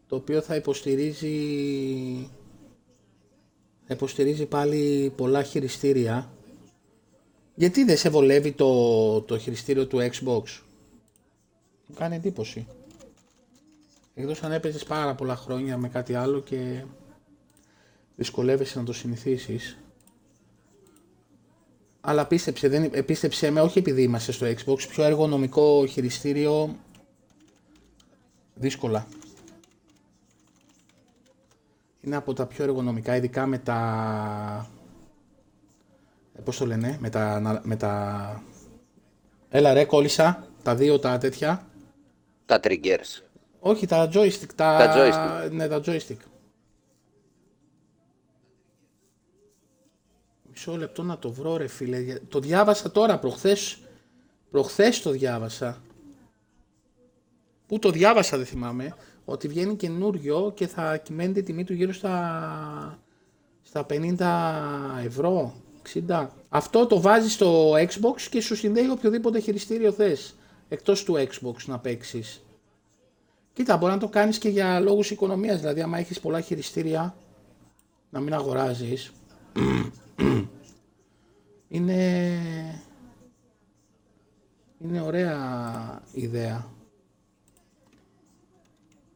[SPEAKER 1] το οποίο θα υποστηρίζει θα υποστηρίζει πάλι πολλά χειριστήρια. Γιατί δεν σε βολεύει το, το χειριστήριο του Xbox; Μου κάνει εντύπωση. Εκτός αν έπαιζες πάρα πολλά χρόνια με κάτι άλλο και δυσκολεύεσαι να το συνηθίσεις. Αλλά πίστεψε, δεν, ε, πίστεψε με, όχι επειδή είμαστε στο Xbox, πιο εργονομικό χειριστήριο δύσκολα. Είναι από τα πιο εργονομικά, ειδικά με τα... ε, Πώς το λένε, με τα... να- Με τα... Έλα ρε, κόλλησα, τα δύο τα τέτοια.
[SPEAKER 2] Τα triggers.
[SPEAKER 1] Όχι, τα joystick. Τα,
[SPEAKER 2] Τα joystick.
[SPEAKER 1] Ναι, τα joystick. Μισό λεπτό να το βρω ρε φίλε. για- Το διάβασα τώρα, προχθές. Προχθές το διάβασα. Πού το διάβασα δεν θυμάμαι. Ότι βγαίνει καινούριο και θα κυμαίνεται η τιμή του γύρω στα, στα 50 ευρώ. 60. Αυτό το βάζεις στο Xbox και σου συνδέει οποιοδήποτε χειριστήριο θες. Εκτός του Xbox να παίξεις. Κοίτα, μπορεί να το κάνεις και για λόγους οικονομίας, δηλαδή άμα έχεις πολλά χειριστήρια, να μην αγοράζεις. <clears throat> είναι... Είναι ωραία ιδέα.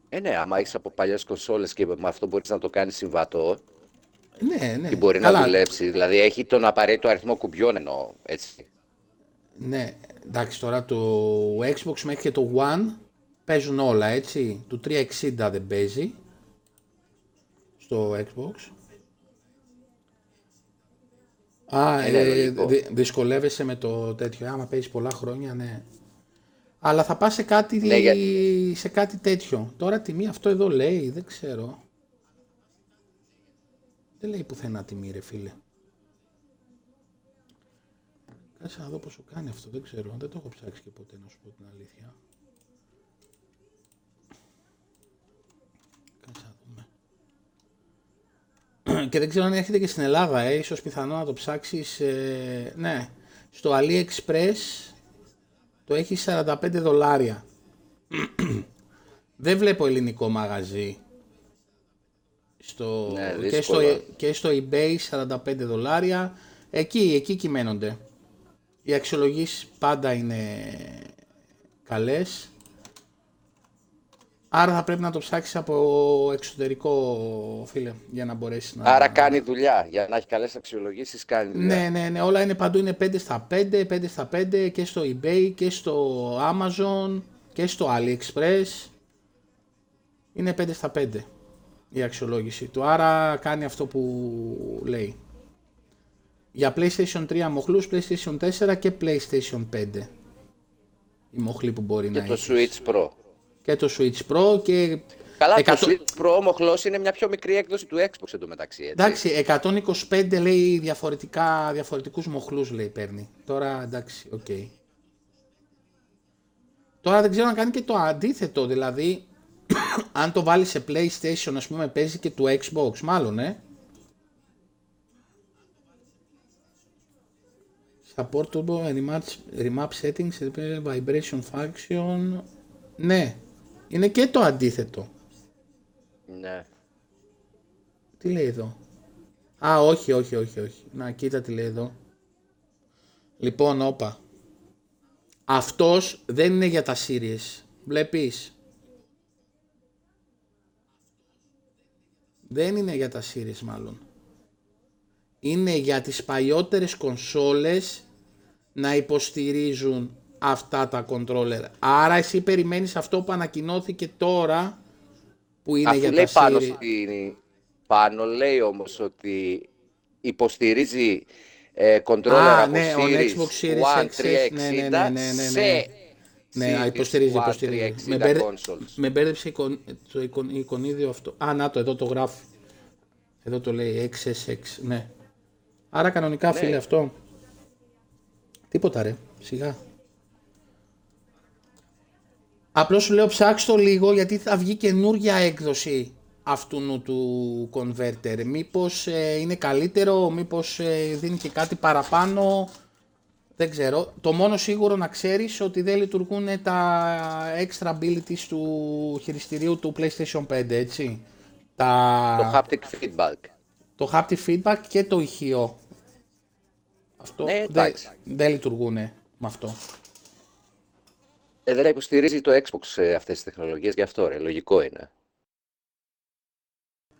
[SPEAKER 2] Ε, ναι, άμα έχεις από παλιές κονσόλες και με αυτό μπορείς να το κάνεις συμβατό
[SPEAKER 1] Ναι, ναι.
[SPEAKER 2] και μπορεί
[SPEAKER 1] Καλά,
[SPEAKER 2] να δουλέψει. Δηλαδή έχει τον απαραίτητο αριθμό κουμπιών εννοώ, έτσι.
[SPEAKER 1] Ναι, εντάξει τώρα το Xbox μέχρι και το One παίζουν όλα, έτσι. Το 360 δεν παίζει στο Xbox. Α,
[SPEAKER 2] Είναι
[SPEAKER 1] ε,
[SPEAKER 2] λογικό.
[SPEAKER 1] δυ- δυσκολεύεσαι με το τέτοιο. Άμα παίζεις πολλά χρόνια, ναι. Αλλά θα πας σε κάτι,
[SPEAKER 2] Ναι, για-
[SPEAKER 1] σε κάτι τέτοιο. Τώρα τιμή αυτό εδώ λέει, δεν ξέρω. Δεν λέει πουθενά τιμή ρε φίλε. Κάτσε να δω πόσο κάνει αυτό, δεν ξέρω. Δεν το έχω ψάξει και ποτέ να σου πω την αλήθεια. Κάτσε να δούμε. <clears throat> και δεν ξέρω αν έρχεται και στην Ελλάδα, ε. ίσως πιθανό να το ψάξεις, ε, ναι. Στο AliExpress το έχει 45 δολάρια. <clears throat> δεν βλέπω ελληνικό μαγαζί. Στο,
[SPEAKER 2] Ναι,
[SPEAKER 1] και, στο,
[SPEAKER 2] δύσκολα.
[SPEAKER 1] και στο eBay 45 δολάρια. Εκεί, εκεί κυμαίνονται. Οι αξιολογήσεις πάντα είναι καλές. Άρα θα πρέπει να το ψάξεις από εξωτερικό, φίλε, για να μπορέσεις να...
[SPEAKER 2] Άρα κάνει δουλειά. Για να έχει καλές αξιολογήσεις κάνει δουλειά.
[SPEAKER 1] Ναι, ναι, ναι, όλα είναι παντού, είναι 5 στα 5, 5 στα 5 και στο eBay και στο Amazon και στο AliExpress. Είναι 5 στα 5 η αξιολόγηση του, άρα κάνει αυτό που λέει. Για PlayStation 3 μοχλούς, PlayStation 4 και PlayStation 5. Οι μοχλοί που μπορεί
[SPEAKER 2] Και
[SPEAKER 1] να
[SPEAKER 2] το
[SPEAKER 1] έχεις.
[SPEAKER 2] Switch Pro.
[SPEAKER 1] Και το Switch Pro και...
[SPEAKER 2] Καλά,
[SPEAKER 1] εκατό-
[SPEAKER 2] το Switch Pro ο μοχλός είναι μια πιο μικρή έκδοση του Xbox εντωμεταξύ, έτσι.
[SPEAKER 1] Εντάξει, 125 λέει διαφορετικά, διαφορετικούς μοχλούς λέει παίρνει. Τώρα εντάξει, οκ. Τώρα δεν ξέρω να κάνει και το αντίθετο, δηλαδή <coughs> αν το βάλει σε PlayStation ας πούμε παίζει και του Xbox, μάλλον ε. Support turbo remap, remap settings, vibration function. Ναι, είναι και το αντίθετο.
[SPEAKER 2] Ναι.
[SPEAKER 1] Τι λέει εδώ; Α, όχι, όχι, όχι, όχι. Να, κοίτα τι λέει εδώ. Λοιπόν, όπα. Αυτός δεν είναι για τα series. Βλέπεις; Δεν είναι για τα series μάλλον. Είναι για τις παλιότερες κονσόλες να υποστηρίζουν αυτά τα controller. Άρα εσύ περιμένεις αυτό που ανακοινώθηκε τώρα που είναι
[SPEAKER 2] Αφού
[SPEAKER 1] για
[SPEAKER 2] λέει
[SPEAKER 1] τα
[SPEAKER 2] πάνω,
[SPEAKER 1] Series.
[SPEAKER 2] στην, πάνω λέει όμως ότι υποστηρίζει ε, controller
[SPEAKER 1] Α,
[SPEAKER 2] από
[SPEAKER 1] ναι, ο
[SPEAKER 2] Series
[SPEAKER 1] Xbox Series
[SPEAKER 2] One
[SPEAKER 1] XS, ναι, ναι,
[SPEAKER 2] 360
[SPEAKER 1] ναι, ναι, ναι, ναι.
[SPEAKER 2] σε
[SPEAKER 1] Ναι,
[SPEAKER 2] Series
[SPEAKER 1] υποστηρίζει,
[SPEAKER 2] One
[SPEAKER 1] υποστηρίζει.
[SPEAKER 2] 360
[SPEAKER 1] Με, μπέρδε-
[SPEAKER 2] consoles.
[SPEAKER 1] με μπέρδεψε εικον- το εικον- εικονίδιο αυτό. Α, να το, εδώ το γράφει. Εδώ το λέει XSX, ναι. Άρα κανονικά
[SPEAKER 2] Ναι.
[SPEAKER 1] φίλε αυτό. Τίποτα ρε, σιγά. Απλώς σου λέω ψάξ' το λίγο γιατί θα βγει καινούργια έκδοση αυτού του converter. Μήπως ε, είναι καλύτερο, μήπως ε, δίνει και κάτι παραπάνω. Δεν ξέρω. Το μόνο σίγουρο να ξέρεις ότι δεν λειτουργούν τα extra abilities του χειριστηρίου του PlayStation 5, έτσι. Τα...
[SPEAKER 2] Το haptic feedback.
[SPEAKER 1] το haptic feedback και το ηχείο. Αυτό
[SPEAKER 2] Ναι,
[SPEAKER 1] δεν,
[SPEAKER 2] εντάξει.
[SPEAKER 1] δεν λειτουργούν με αυτό.
[SPEAKER 2] Ε, δεν υποστηρίζει το Xbox ε, αυτές τις τεχνολογίες, γι' αυτό ρε, λογικό είναι.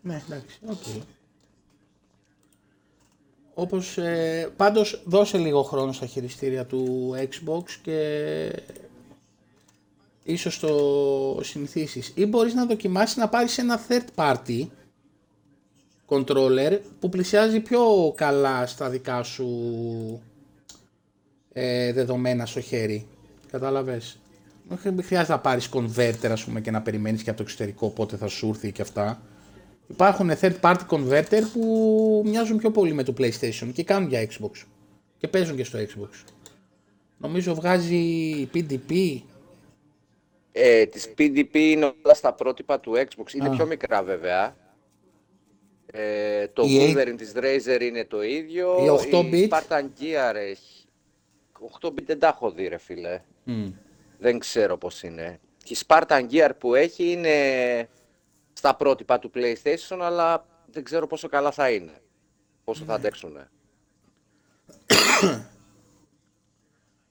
[SPEAKER 1] Ναι, εντάξει, οκ. Όπως, ε, πάντως δώσε λίγο χρόνο στα χειριστήρια του Xbox και ίσως το συνηθίσεις. Ή μπορείς να δοκιμάσεις να πάρεις ένα third party controller που πλησιάζει πιο καλά στα δικά σου ε, δεδομένα στο χέρι. Κατάλαβες. Δεν χρει- χρειάζεται να πάρεις converter ας πούμε και να περιμένεις και από το εξωτερικό πότε θα σου έρθει και αυτά. Υπάρχουν third party converter που μοιάζουν πιο πολύ με το PlayStation και κάνουν για Xbox. Και παίζουν και στο Xbox. Νομίζω βγάζει PDP.
[SPEAKER 2] Ε, της PDP είναι όλα στα πρότυπα του Xbox, είναι πιο μικρά βέβαια. Ε, το
[SPEAKER 1] Η
[SPEAKER 2] Wolverine της Razer είναι το ίδιο.
[SPEAKER 1] Η 8-bit.
[SPEAKER 2] Η Spartan Gear έχει. 8-bit δεν τα έχω δει ρε φίλε. Δεν ξέρω πώς είναι. Και η Spartan Gear που έχει είναι στα πρότυπα του PlayStation, αλλά δεν ξέρω πόσο καλά θα είναι. Πόσο θα αντέξουν.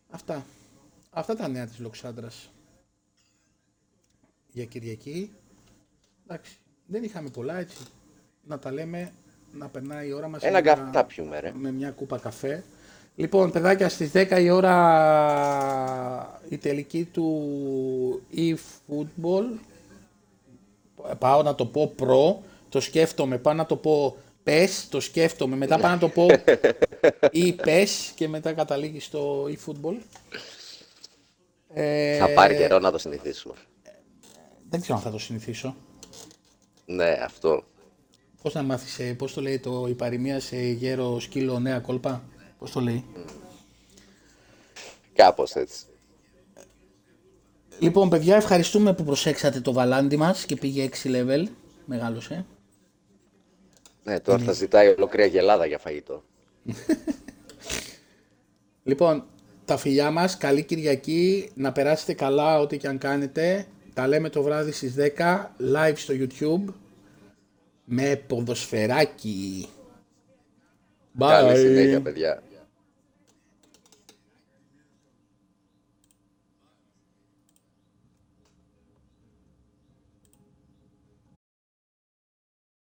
[SPEAKER 1] Αυτά. Αυτά τα νέα της Λοξάντρας. Για Κυριακή. Εντάξει. Δεν είχαμε πολλά έτσι. Να τα λέμε, να περνάει η ώρα μας.
[SPEAKER 2] Ένα
[SPEAKER 1] με
[SPEAKER 2] καφέ θα πιούμε ρε.
[SPEAKER 1] με μια κούπα καφέ. Λοιπόν, παιδάκια, στις 10 η ώρα η τελική του e-football. Πάω να το πω προ, το σκέφτομαι, πάω να το πω PES, το σκέφτομαι, μετά πάω να το πω <laughs> ή PES και μετά καταλήγει στο e-football. Ε,
[SPEAKER 2] Θα πάρει καιρό να το συνηθίσουμε.
[SPEAKER 1] Δεν ξέρω αν θα το συνηθίσω.
[SPEAKER 2] Ναι, αυτό.
[SPEAKER 1] Πώς να μάθεις, ε, πώς το λέει το η παροιμία σε γέρο σκύλο νέα κόλπα; Πώς το λέει;
[SPEAKER 2] Κάπως έτσι.
[SPEAKER 1] Λοιπόν, παιδιά, ευχαριστούμε που προσέξατε το βαλάντι μας και πήγε 6 level. Μεγάλωσε.
[SPEAKER 2] Ναι, τώρα θα ζητάει ολόκληρη γελάδα για φαγητό. <laughs>
[SPEAKER 1] Λοιπόν, τα φιλιά μας, καλή Κυριακή, να περάσετε καλά ό,τι και αν κάνετε. Τα λέμε το βράδυ στις 10, live στο YouTube, με ποδοσφαιράκι. Bye.
[SPEAKER 2] Καλή συνέχεια, παιδιά.